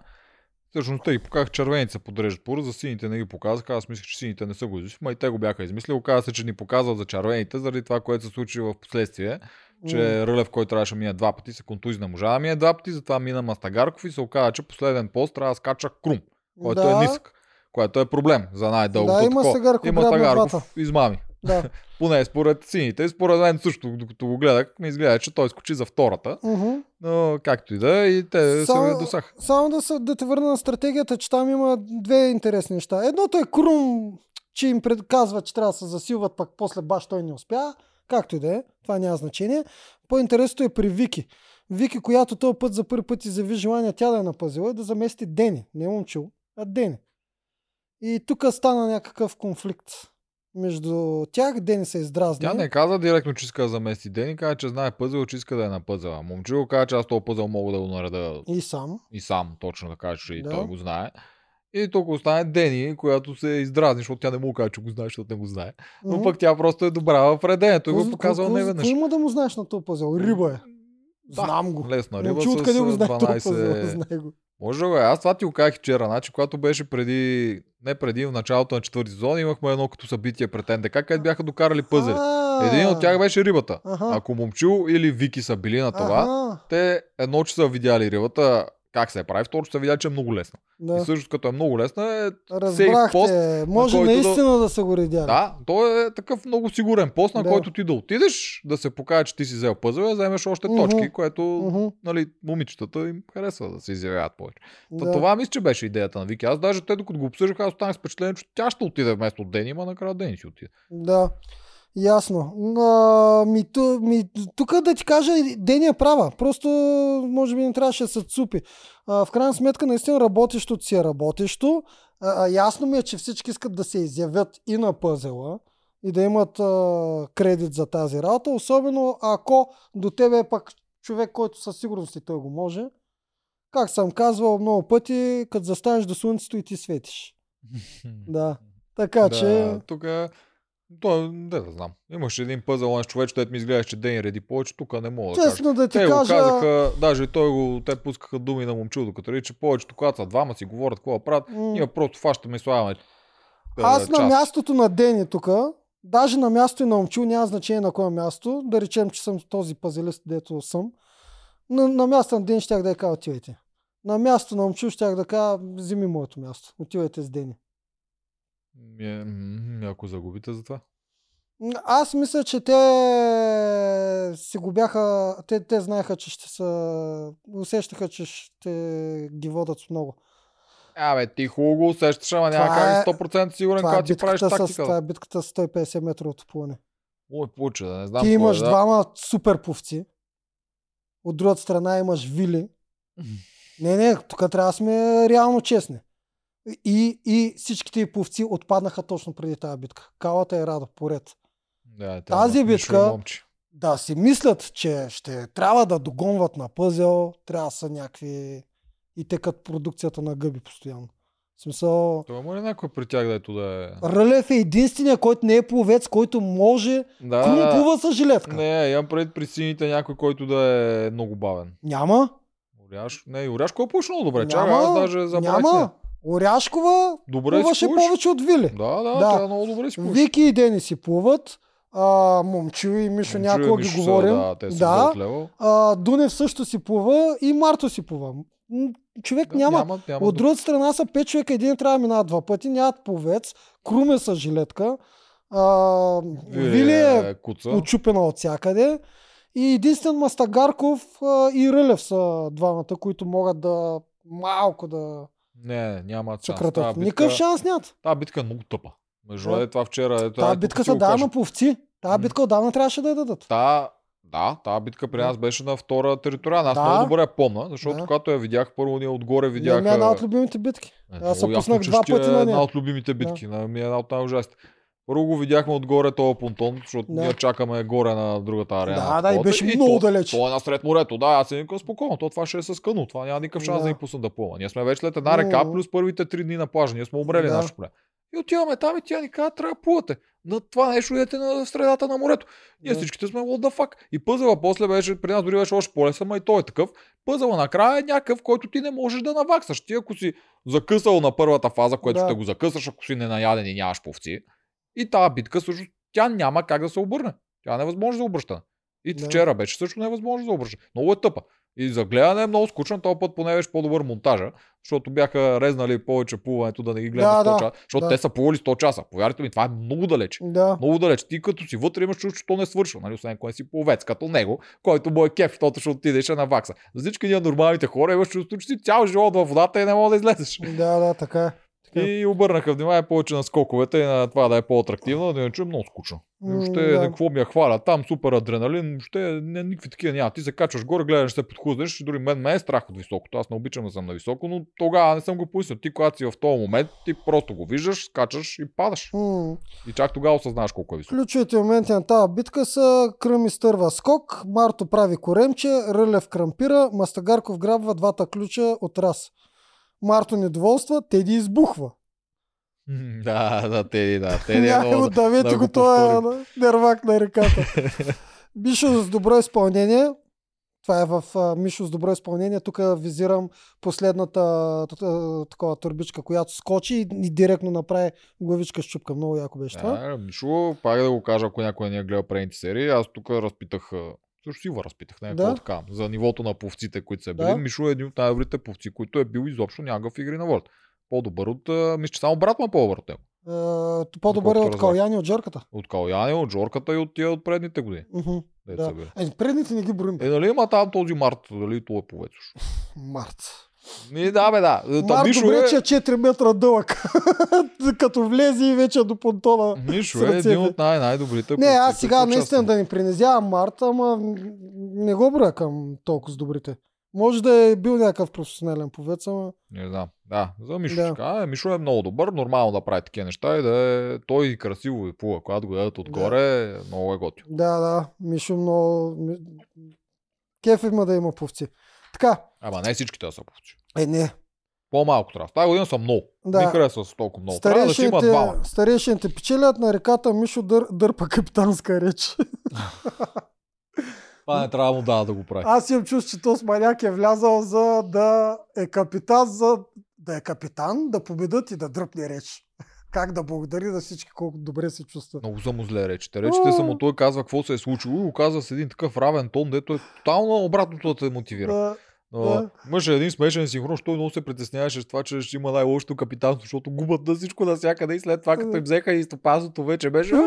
Всъщност те ги показах, червените се подреждат пора, за сините не ги показаха. Аз мислех, че сините не са го измислили, ма и те го бяха измислили. Оказа се, че ни показват за червените, заради това, което се случи в последствие. Че Рълев, който трябваше да мине два пъти, се контузи не можа да мине два пъти, затова мина Мастагарков и се оказа, че последен пост трябва да скача Крум, който да, е нисък. Което е проблем за най-дългото. Да, има. Стагарков Има Стагарков измами. Да. (laughs) Поне според сините. Според мен също, докато го гледах, ми изгледа, че той скочи за втората. Мгм. Но както и да и те Само- се досаха. Само да, се, да те върна на стратегията, че там има две интересни неща. Едното е Крум, че им предказва, че трябва да се засилват, пък после баш той не успя. Както и да е, това няма значение. По-интересното е при Вики. Вики, която този път за първи път изяви желание тя да е напазила, е да замести Дени. Не момчил, а Дени. И тук стана някакъв конфликт между тях. Дени се издразни. Тя не каза директно, че иска да замести Дени, каза, че знае пъзел, че иска да е на пъзела. Момчил каза, че аз този пъзел мога да го нареда И сам. и сам, точно да кажа, че и Да. той го знае. И тук остане Дени, която се издразни, защото тя не му каже, че го знае, защото не го знае. Но пък тя просто е добра в редението и Какво- го показва какво- не Какво веднъж. има да му знаеш на този пъзел? Риба е. Да, Знам го. Лесна риба Момче, с го този 12... пъзел? Знае го. Може да го е. Аз това ти го казах вчера. Значи, когато беше преди, не преди, в началото на четвърти сезон, имахме едно като събитие пред НДК, където бяха докарали пъзели. Един от тях беше рибата. Ако момчил или Вики са били на това, те едно, че са видяли рибата, как се прави, второ, че са видяли, че е много лесна. да. И също като е много лесна, е Разбрахте. пост, Може да- наистина да са го редяли. да, той е такъв много сигурен пост, на Да. който ти да отидеш, да се покаже, че ти си взел пъзел, да вземеш още Мгм. точки, което Мгм, нали, момичетата им харесва да се изявяват повече. Та да. Това мисля, че беше идеята на Вики. Аз даже те, докато го обсъждах, аз останах с впечатление, че тя ще отиде вместо Дени, ма накрая Дени си отиде. Да. Ясно. А, ми, ту, ми, тук да ти кажа, Дени е права. Просто, може би не трябваше да се цупи. А, в крайна сметка, наистина работещото си е работещо. А, ясно ми е, че всички искат да се изявят и на пъзела и да имат а, кредит за тази работа, особено ако до тебе е пък човек, който със сигурност и той го може. Как съм казвал много пъти, като застанеш до слънцето и ти светиш. (laughs) Да. Така че... Да, тук да, да знам. Имаше един пъзел на човече, дето ми изглеждаше, че Дени реди повече, тук не мога да. Честно да ти Те го кажа... казаха, даже и той го, те пускаха думи на момчил, докато реди, че повечето, когато са двама си говорят какво да правят, м, ние просто фащаме и слагаме. е, Аз на мястото на Дени тук, даже на място и на Момчил, няма значение на кое място, да речем, че съм този пазелист, дето съм. На, на място на Дени щях да я кажа, отивайте. На място на момчу щях да кажа, вземи моето място. Отивайте с Дени. Ми е, ако загубите за това. Аз мисля, че те си го бяха, те, те знаеха, че ще са, усещаха, че ще ги водат с много. Абе, ти хубаво го усещаш, ама няма как е- си 100% сигурен, Това е, когато ти правиш битката с, тактика. това е битката с 150 метра от плуване. Ой, получа, да не знам. Ти кой имаш е, да. двама супер пловци. От другата страна имаш вили. (laughs) Не, не, тук трябва да сме реално честни. И, и всичките и пловци отпаднаха точно преди тази битка. Калата е рада, поред. Да, тя Тази битка-. Да си мислят, че ще трябва да догонват на пъзел, трябва да са някакви и те като продукцията на гъби постоянно. В смисъл, Това има ли някой при тях, дето да е... Рълев е единствения, който не е пловец, който може Да, Крум да. плува с жилетка. Не, имам пред при сините някой, който да е много бавен. Няма. Оряш... Не, Оряшко е пуш много добре. Чакай, Няма. аз даже забравих. Няма. Оряшкова Добре плуваше плуваш. повече от Вили. Да, да, Да. тя много добре си. Вики и Дени си плуват. А, Момчил и Мишо Момчил и някога ги са, говорим. Да, те са Да. А, Дунев също си плува и Марто си плува. Човек Да, няма. няма, няма От другата страна са пет човека, един трябва да минава два пъти, нямат пловец, Крум е с жилетка, а, Вили е куца. очупена от всякъде и единствен Мастагарков а, и Рълев са двамата, които могат да малко да Не, няма шанс. съкратат. Тази битка, Никакъв шанс нямат. Тази битка е много тъпа. Между Да. това вчера. Тази ето, битка са дава на пловци. Тази М. битка отдавна трябваше да я дадат. Та, да, тази битка при Да. нас беше на втора териториална. Аз Да. много добре я помня, защото Да. когато я видях, първо ние отгоре Видях... видях. Ми е една от любимите битки. Е, Аз се пуснах два е пъти на нея. Една от любимите битки. На, ми е една от най-ужасните. Първо го видяхме отгоре този понтон, защото Да. ние чакаме горе на другата арена. Да, да, и беше много то, далеч. То е насред морето. Да, аз си викам спокойно. То това ще е с кану. Това няма никакъв шанс Да. да, ни пусна да плува. Ние сме вече след една река, плюс първите три дни на плажа. Ние сме умрели Да. на нашето племе. И отиваме там и тя ни казва, трябва да плувате. На това нещо идете на средата на морето. Ние Да. всичките сме what the fuck. И пъзела после беше, при нас дори беше още по-лесен, ма и той е такъв. Пъзела накрая е някакъв, който ти не можеш да наваксаш. Ти ако си закъсал на първата фаза, което Да. ще го закъсаш, ако си ненаяден и нямаш повци. И тази битка също, тя няма как да се обърне. Тя е невъзможно за обръщане. И Да. вчера беше също невъзможно за обръщане. Много е тъпа. И за гледане е много скучно, този път поне беше по-добър монтажа, защото бяха резнали повече плуването да не ги гледаме Да, 100 да, часа, защото да. те са плували 100 часа. Повярвайте ми, това е много далеч. Да. Много далеч. Ти като си вътре имаш чувство, че то не свършва. Нали? Освен кой си пловец, като него, който му е кеф, защото ще отидеш на вакса. За всички ние нормалните хора имаш чувство, че си цял живот във водата и не мога да излезеш. Да, да, така. Така е. И обърнаха внимание повече на скоковете и на това да е по-атрактивно, да иначе е много скучно. Въобще, да. какво ми я хваля, там супер адреналин, въобще не, никакви такива няма. Ти се качваш горе, гледаш, се подхлъзнеш, дори мен ме е страх от високото. Аз не обичам да съм на високо, но тогава не съм го пояснил. Ти, когато си в този момент, ти просто го виждаш, скачаш и падаш. М. И чак тогава осъзнаваш колко е високо. Ключовите моменти на тази битка са Кръм изтърва скок, Марто прави коремче, Рълев крампира, Мастагарков грабва двата ключа от раз. Марто недоволства, Теди избухва. (laughs) Да, да, Теди, да. Теди е много... давете да го го това повторим. нервак на реката. (laughs) Мишо с добро изпълнение. Това е в а, Мишо с добро изпълнение. Тук визирам последната такова турбичка, която скочи и, и директно направи главичка щупка. Много яко беше това. Да, Мишо, пак да го кажа, ако някой не е гледал предните серии, аз тук разпитах, също Сива разпитах, не е Да. да. така, за нивото на повците, които са били. Да. Мишо е един от най-добрите повци, който е бил изобщо някакъв игри на волята. По-добър от, мисля, че само брат му е по-добър от него. А, по-добър е от. Каляни от Джорката. От Каляни, от Джорката и от тия от предните години. Деца Да. Е, предните не ги броим. Е, нали има там този Март, дали той е повец? уж? Март. Ми, да, бе, да. Та, Март Мишо добре, е, че е 4 метра дълъг. (laughs) Като влезе и вече до понтона. Мишо е един от най- най-добрите Не, аз сега наистина да не принизявам Март, ама не го броя към толкова с добрите. Може да е бил някакъв професионален повец, ама... Не знам. Да, за Мишо Да. да. така. Е, Мишо е много добър, нормално да прави такива неща и да е той красиво и плува. Когато го дадат отгоре, много е готино. Да, да, Мишо много... Кеф има да има повци. Така, Ама не всичките да са повци. Е не. По-малко трябва. Тази година са много. Да. Да. Ми харесва с толкова много. Трябва да има двама. Старейшините печелят на реката Мишо дър, дърпа капитанска реч. (laughs) Това не трябва да му дава да го прави. Аз имам чувство, че този маняк е влязал за да е капитан, за да е капитан, да победат и да дръпне реч. (laughs) Как да благодари на всички, колко добре се чувства. Много са му зле речите. Речите са му той казва какво се е случило и го казва с един такъв равен тон, дето е тотално обратното да те мотивира. Но, Да. Имаше един смешен синхрон, защото много се притесняваше с това, че ще има най-лошото капитанство, защото губят на всичко навсякъде и след това, като им взеха и стопанството вече беше. (laughs)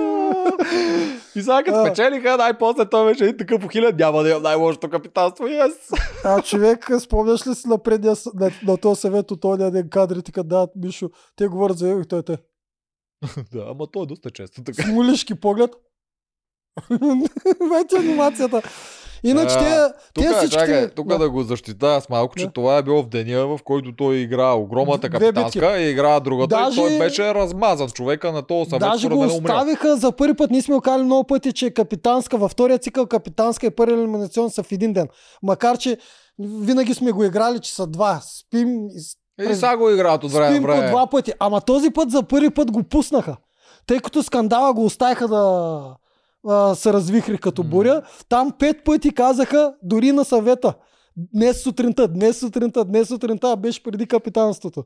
И сега като спечелиха, най-после той беше един такъв похилен, няма да имам най-лошото капитанство. Yes! А човек, спомняш ли си на предния, на, на този съвет от този ден кадрите, като дават Мишо, те говорят за и той те. (laughs) да, ама той е доста често така. С поглед. (laughs) Вече анимацията. Иначе А, те, Тук, всички... чакай, тук да. го защита с малко, че Да. това е било в деня, в който той игра огромната капитанска и игра другата. Даже- И той беше размазан. Човека на този съвет Даже го оставиха за първи път. Ние сме окали много пъти, че капитанска, във втория цикъл капитанска и първи елиминацион са в един ден. Макар, че винаги сме го играли, че са два. Спим, и И сега го играят от време по време. два пъти. Ама този път за първи път го пуснаха. Тъй като скандала го оставиха да а, се развихри като буря. Там пет пъти казаха дори на съвета. Днес сутринта, днес сутринта, днес сутринта, беше преди капитанството.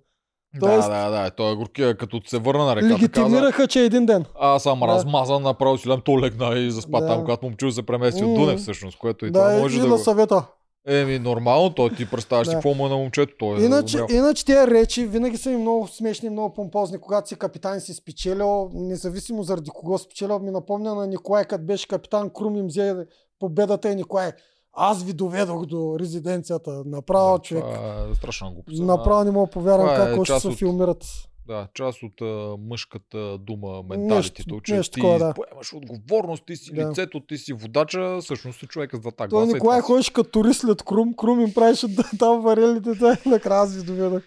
Тоест- Да, да, да. Той е горкия, като се върна на реката. Каза, Легитимираха, че е един ден. аз съм Да. размазан, направо си лям, то легна и заспа Да. там, когато момчил се премести М. от Дунев всъщност, което и да, това може и да на го... съвета. Еми, нормално, той ти представяш (laughs) Да. какво му е на момчето. Той е Иначе, умрял. иначе тези речи винаги са ми много смешни, много помпозни. Когато си капитан си спечелил, независимо заради кого спечелил, ми напомня на Николай, като беше капитан, Крум им взе победата и Николай. Аз ви доведох до резиденцията. Направо, Да, човек. Е страшна глупост. Направо не мога повярвам е как още се филмират. Да, част от а, мъжката дума, менталитето, че нещо ти такова, да. поемаш отговорност, ти си Да. лицето, ти си водача, всъщност си човека с двата Той гласа. и Николай си. ходеше като турист след Крум. Крум им правеше да- там варелите. Той накрая аз ви доведох.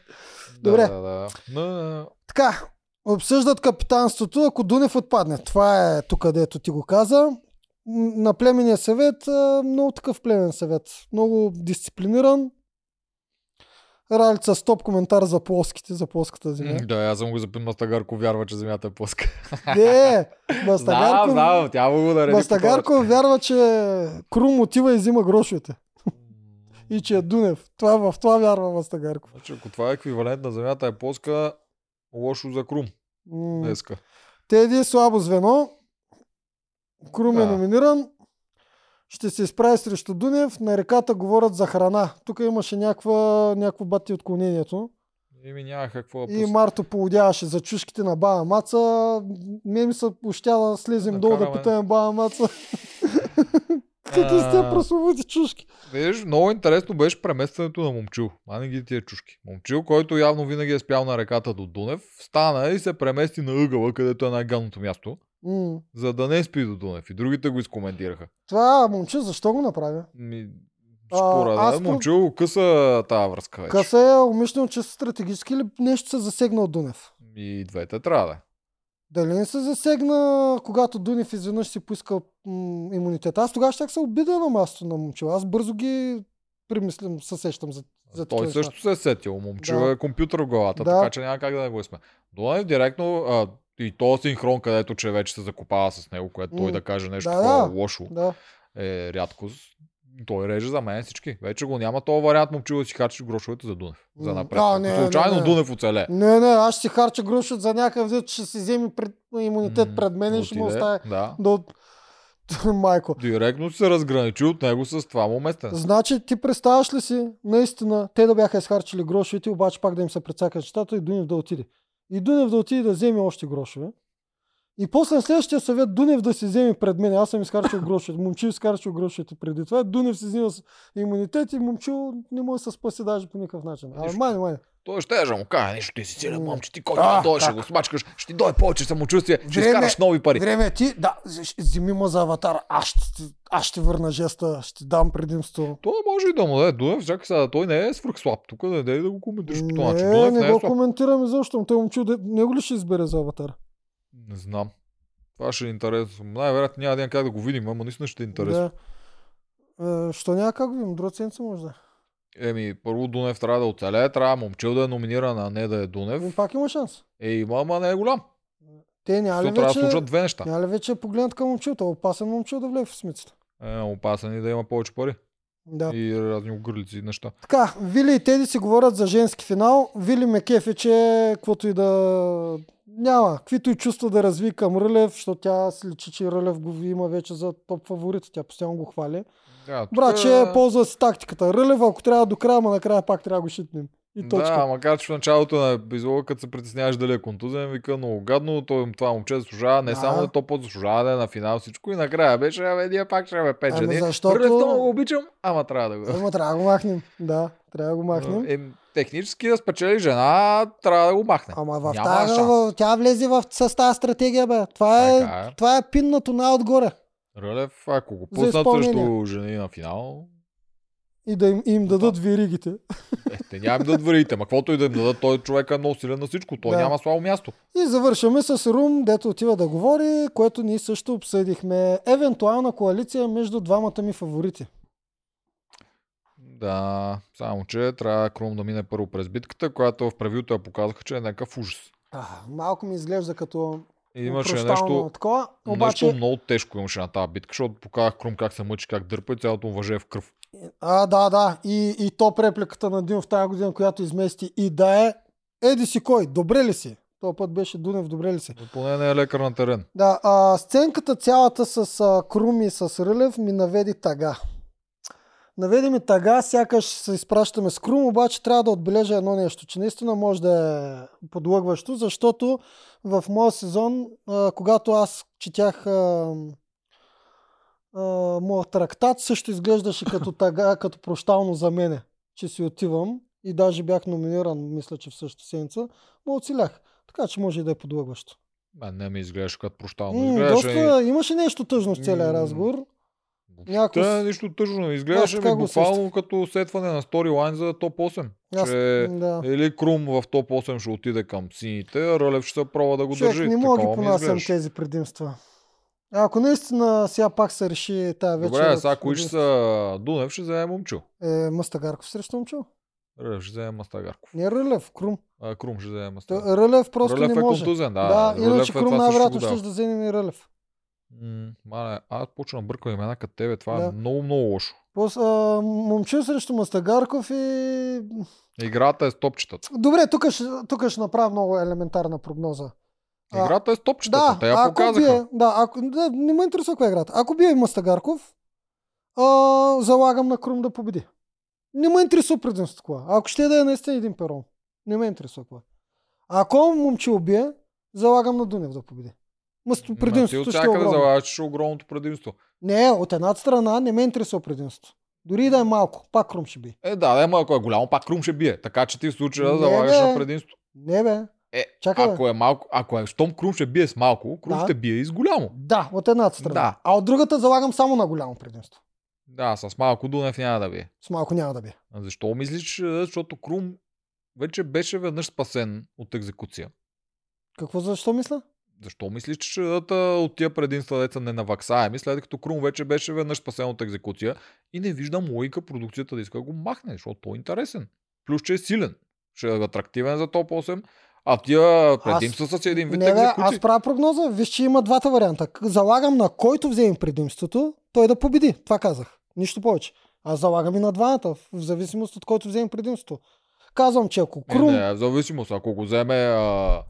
Добре. Да, да, да. Така, обсъждат капитанството, ако Дунев отпадне. Това е тук, където ти го каза. На племения съвет, много такъв племен съвет. Много дисциплиниран. Ралица с топ коментар за плоските, за плоската земя. Да, аз съм го запитал, Мастагарко вярва, че земята е плоска. (laughs) Не, Да, Мастагарко, да, тя му го нареди. Мастагарко вярва, че Крум отива и взима грошовете. (laughs) И че е Дунев. Това, в това вярва Мастагарко. Значи, ако това е еквивалент на земята е плоска, лошо за Крум днеска. Теди е слабо звено. Крум е Да. номиниран. Ще се изправи срещу Дунев. На реката говорят за храна. Тук имаше някаква, някакво бати отклонението. Ими няма какво да И Марто поудяваше за чушките на Баба Маца. Ме ми се ощя да слезем Да долу да питаме Баба Маца. (laughs) Като сте А. прословути чушки. Виж, много интересно беше преместването на Момчил. А не ги тия чушки. Момчил, който явно винаги е спял на реката до Дунев, стана и се премести на ъгъла, където е най-гадното място, М. за да не спи до Дунев. И другите го изкоментираха. Това момче, защо го направя? Ми, според аз Момчил къса тази връзка вече. Къса е умишлено, че стратегически или нещо се засегна от Дунев? И двете трябва да е. Дали не се засегна, когато Дунев изведнъж си поиска м- имунитет? Аз тогава ще се обидя на мястото на момчила. Аз бързо ги примислям, се сещам за, за Той също се е сетил. Момчил Да. е компютър в главата, Да. така че няма как да не го сме. Дунев директно а, и то синхрон, където че вече се закопава с него, което той М. да каже нещо Да, да. лошо, Да. е рядкост. Той реже за мен всички. Вече го няма този вариант момчил да си харчиш грошовете за Дунев. За напред. А, Ако не, случайно не, не. Дунев оцеле. Не, не, аз ще си харча грошот за някакъв вид, ще си вземи пред, имунитет пред мен и ще му оставя Да. да от... (laughs) Майко. Директно се разграничи от него с това му местен. Значи ти представяш ли си, наистина, те да бяха изхарчили грошовете, обаче пак да им се прецакат нещата и Дунев да отиде. И Дунев да отиде да вземе още грошове. И после на следващия съвет Дунев да си вземе пред мен. Аз съм изхарчил грошовете. Момчил изхарчил грошовете преди това. Дунев си взима имунитет и момчил не може да се спаси даже по никакъв начин. А, май, май. Той ще да му каже, нещо ти си силен момче, ти който дойде, ще го смачкаш, ще ти дойде повече самочувствие, ще Време- изкараш нови пари. Време е ти, да, вземи ма за аватар. Аз ще, аз ще върна жеста, ще дам предимство. Той може и да му даде Дунев, чакай сега, той не е свръхслаб. Тук да даде да го коментираш по този начин. Не, не не е го слаб. коментираме защо. Той де- него ли ще избере за аватар? Не знам. Това ще е интересно. Най-вероятно няма да има как да го видим, ама наистина ще е интересно. Да. Е, що няма как го видим? Друга седмица може да. Еми, първо Дунев трябва да оцелее, трябва момчил да е номиниран, а не да е Ами Дунев. пак има шанс. Е, има, ама не е голям. Те няма ли Защото трябва да вече, случат две неща. няма ли вече погледнат към момчил? Това е опасен момчил да влезе в смицата. Е, опасен и да има повече пари. Да. и разни огърлици и неща. Така, Вили и Теди си говорят за женски финал. Вили ме кефе, че каквото и да няма, каквито и чувства да разви към Рълев, защото тя си личи, че Рълев го има вече за топ фаворит. Тя постоянно го хвали. Да, тук- Братче, ползва си тактиката. Рълев, ако трябва до края, ма накрая пак трябва да го шитнем. И точка. Да, макар че в началото на епизода, като се притесняваш дали е контузен, вика много гадно, той, това момче заслужава, не Да. само да то по заслужава да е на финал всичко и накрая беше, абе, ние пак ще имаме пет Ами защото- много го обичам, ама трябва да го. Ама трябва да го махнем. Да, трябва да го махнем. Е, технически да спечели жена, трябва да го махне. Ама в тази, в, тя влезе в, с тази стратегия, бе. Това е, Така е. това е пиннато най-отгоре. Рълев, ако го пуснат срещу жени на финал, И да им, им дадат веригите. е, те няма им да дадат варите, ма каквото и да им дадат, той човек е много силен на всичко, той Да. няма слабо място. И завършваме с Рум, дето отива да говори, което ние също обсъдихме. Евентуална коалиция между двамата ми фаворити. Да, само че трябва Крум да мине първо през битката, която в превюто я показаха, че е някакъв ужас. А, малко ми изглежда като И имаше нещо, такова. Обаче, нещо много тежко имаше на тази битка, защото показах Крум как се мъчи, как дърпа и цялото му въже е в кръв. А, да, да. И, и топ репликата на Дин в тази година, която измести и да е Еди си кой, добре ли си? Този път беше Дунев, добре ли си? Но поне не е лекар на терен. Да, а, сценката цялата с а, Крум и с Рълев ми наведи тага. Наведи ми тага, сякаш се изпращаме с Крум, обаче трябва да отбележа едно нещо, че наистина може да е подлъгващо, защото в моя сезон, а, когато аз четях а, моят трактат, също изглеждаше като тага, като прощално за мене, че си отивам и даже бях номиниран, мисля, че в същата седмица, но оцелях. Така че може и да е подлъгващо. Мен не ми изглеждаше като прощално. Изглеждаше доста, имаше нещо тъжно в целия разговор. Въобще някакво с- нищо тъжно. Изглеждаше ми буквално като сетване на сторилайн за топ 8. Аз, че да. или Крум в топ 8 ще отиде към сините, а Рълев ще се пробва да го Човек, държи. не мога да ги понасям тези предимства. Ако наистина сега пак се реши тази вечер... Добре, сега кои ще са Дунев, ще вземе Момчил. Е, Мастагарков срещу Момчил. Рълев ще вземе Мастагарков. Не Рълев, Крум. А, Крум ще вземе Мастагарков. Рълев просто Рълев не е може. контузен, да. да, Рълев иначе е Крум най-вероятно ще да вземе и Рълев. М, Мале, аз почна да бъркам имена като тебе. Това Да. е много, много лошо. После, а, Момчил срещу Мастагарков и... Играта е с топчетата. Добре, тук ще, тук ще направя много елементарна прогноза. Играта е с топчетата. Да, Те я ако показаха. бие, да, ако, да, не ме интересува коя е играта. Ако бие Мастагарков, а, залагам на Крум да победи. Не ме интересува предимството това. Ако ще да е наистина един перон. Не ме интересува това. Ако момче убие, залагам на Дунев да победи. Мъсто ти предимството от ще е огромно. залагаш, е огромното предимство. Не, от едната страна не ме интересува предимството. Дори да е малко, пак Крум ще бие. Е, да, да, ама ако е голямо, пак Крум ще бие. Така че ти в случая Не, залагаш на предимство. Не бе. Е, Чакай, ако е малко, ако е, щом Крум ще бие с малко, Крум Да. ще бие и с голямо. Да, от едната страна. Да. А от другата залагам само на голямо предимство. Да, с малко Дунев няма да бие. С малко няма да бие. А защо мислиш? е, Защото Крум вече беше веднъж спасен от екзекуция. Какво защо мисля? Защо мислиш, че ще дадат от тия предимства деца не наваксаеми, след като Крум вече беше веднъж спасен от екзекуция и не виждам логика продукцията да иска да го махне, защото той е интересен. Плюс, че е силен. Ще е атрактивен за топ 8, а тия предимства са един вид Не, бе, аз правя прогноза. Виж, че има двата варианта. Залагам на който вземе предимството, той да победи. Това казах. Нищо повече. Аз залагам и на двамата, в зависимост от който вземе предимството. Казвам, че ако Е, Крум... не, в зависимост. Ако го вземе а,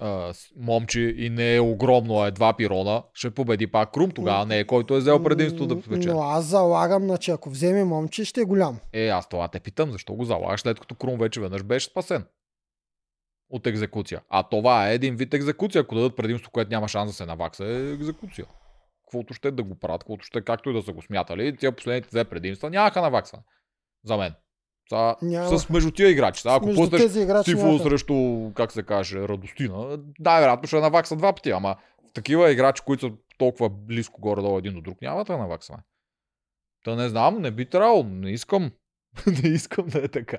а, момче и не е огромно, а е два пирона, ще победи пак Крум. Тогава не е който е взел предимство да спечели. Но аз залагам, на че ако вземе момче, ще е голям. Е, аз това те питам, защо го залагаш, след като Крум вече веднъж беше спасен от екзекуция. А това е един вид екзекуция. Ако дадат предимство, което няма шанс да се навакса, е екзекуция. Каквото ще да го правят, каквото ще, както и да са го смятали, тия последните две предимства нямаха наваксване. За мен. Са, Няма. с между тия играчи. Са, ако пуснеш Тифо срещу, как се каже, Радостина, да, вероятно ще навакса два пъти, ама такива играчи, които са толкова близко горе-долу един до друг, няма да наваксване. Та не знам, не би трябвало, не искам. (laughs) не искам да е така.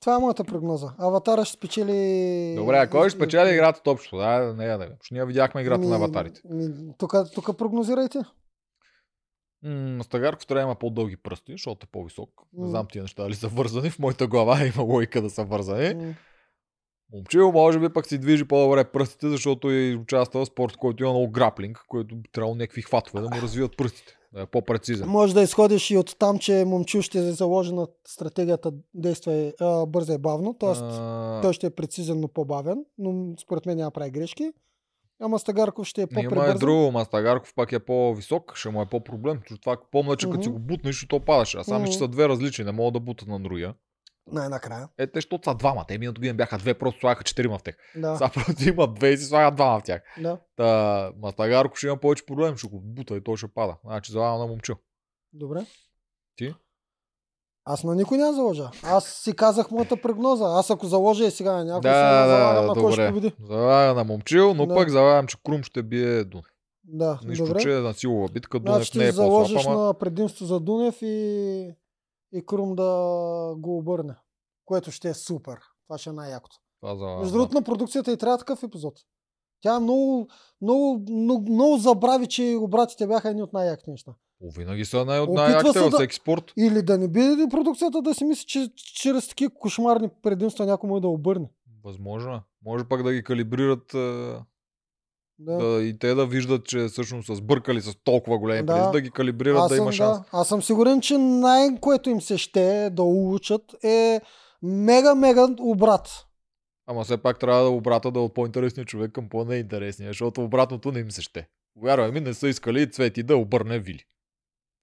Това е моята прогноза. Аватара ще спечели... Добре, а кой ще спечели играта общо? Да, не видим. Защото Ние видяхме играта на аватарите. Ми, тук, прогнозирайте. М, Стагарков трябва да има по-дълги пръсти, защото е по-висок. Не знам тия неща дали са вързани. В моята глава има логика да са вързани. Момчил може би пък си движи по-добре пръстите, защото и участва в спорт, който има много граплинг, който би трябвало някакви хватове да му развиват пръстите. Да е по-прецизен. Може да изходиш и от там, че момчил ще заложи на стратегията действай а, бързо и бавно, т.е. А, той ще е прецизен, но по-бавен, но според мен няма прави грешки. А Мастагарков ще е Има е по-пребързан. друго, Мастагарков пак е по-висок, ще му е по-проблем. Това помня, че като си го бутнеш, то падаш. А само, че са две различни, не могат да бутат на другия. Най-накрая. Е, те, защото са двама. Те миналата година бяха две, просто слагаха четирима в тях. Да, Сега просто има две и си слагат двама в тях. да. Та, Мастагарков ще има повече проблем, ще го бута и той ще пада. Значи залагам на момчил. Добре. Ти? Аз на никой няма заложа. Аз си казах моята прогноза. Аз ако заложа и сега на някой, Да, да, залагам да, на кой ще победи. Залагам на момчил, но Да. пък залагам, че Крум ще бие Дунев. Да, Нищо, добре. че е на силова битка. Дунев Значи не е заложиш по-слаб, ама... на предимство за Дунев и, и Крум да го обърне. Което ще е супер. Това ще е най-якото. За... Между другото на продукцията и трябва такъв епизод. Тя много, много, много, много забрави, че обратите бяха едни от най-яките неща. О, винаги са най- от най-яките във да- всеки спорт. Или да не би продукцията да си мисли, че чрез такива кошмарни предимства някой може да обърне. Възможно е. Може пак да ги калибрират е, Да. да, и те да виждат, че всъщност са сбъркали с толкова големи Да. да. да ги калибрират аз, да съм, има шанс. да, аз съм сигурен, че най-което им се ще да улучат е мега-мега обрат. Ама все пак трябва да обрата да е от по-интересния човек към по-неинтересния, защото обратното не им се ще. Вярвай ми, не са искали цвети да обърне Вили.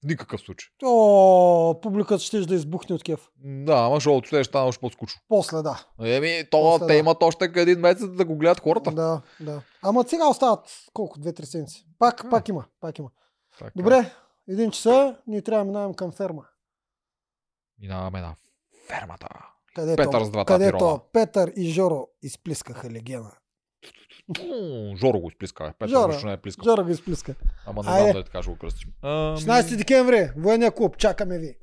Никакъв случай. О, публиката ще да избухне от кеф. Да, ама ще стане още по-скучно. После да. Еми, то, После те да. имат още един месец да го гледат хората. Да, да. Ама сега остават колко? Две-три седмици. Пак, Така е. пак има. Пак има. Така. Добре, един часа, ние трябва да минаваме към ферма. Минаваме на фермата. Където, Петър с двата където пирона. Петър и Жоро изплискаха легена. Жоро го изплиска. Петър Жоро. не е плискал. Жоро го изплиска. Ама не Айде. знам дали така ще го кръстим. Ами, 16 декември, военния клуб, чакаме ви.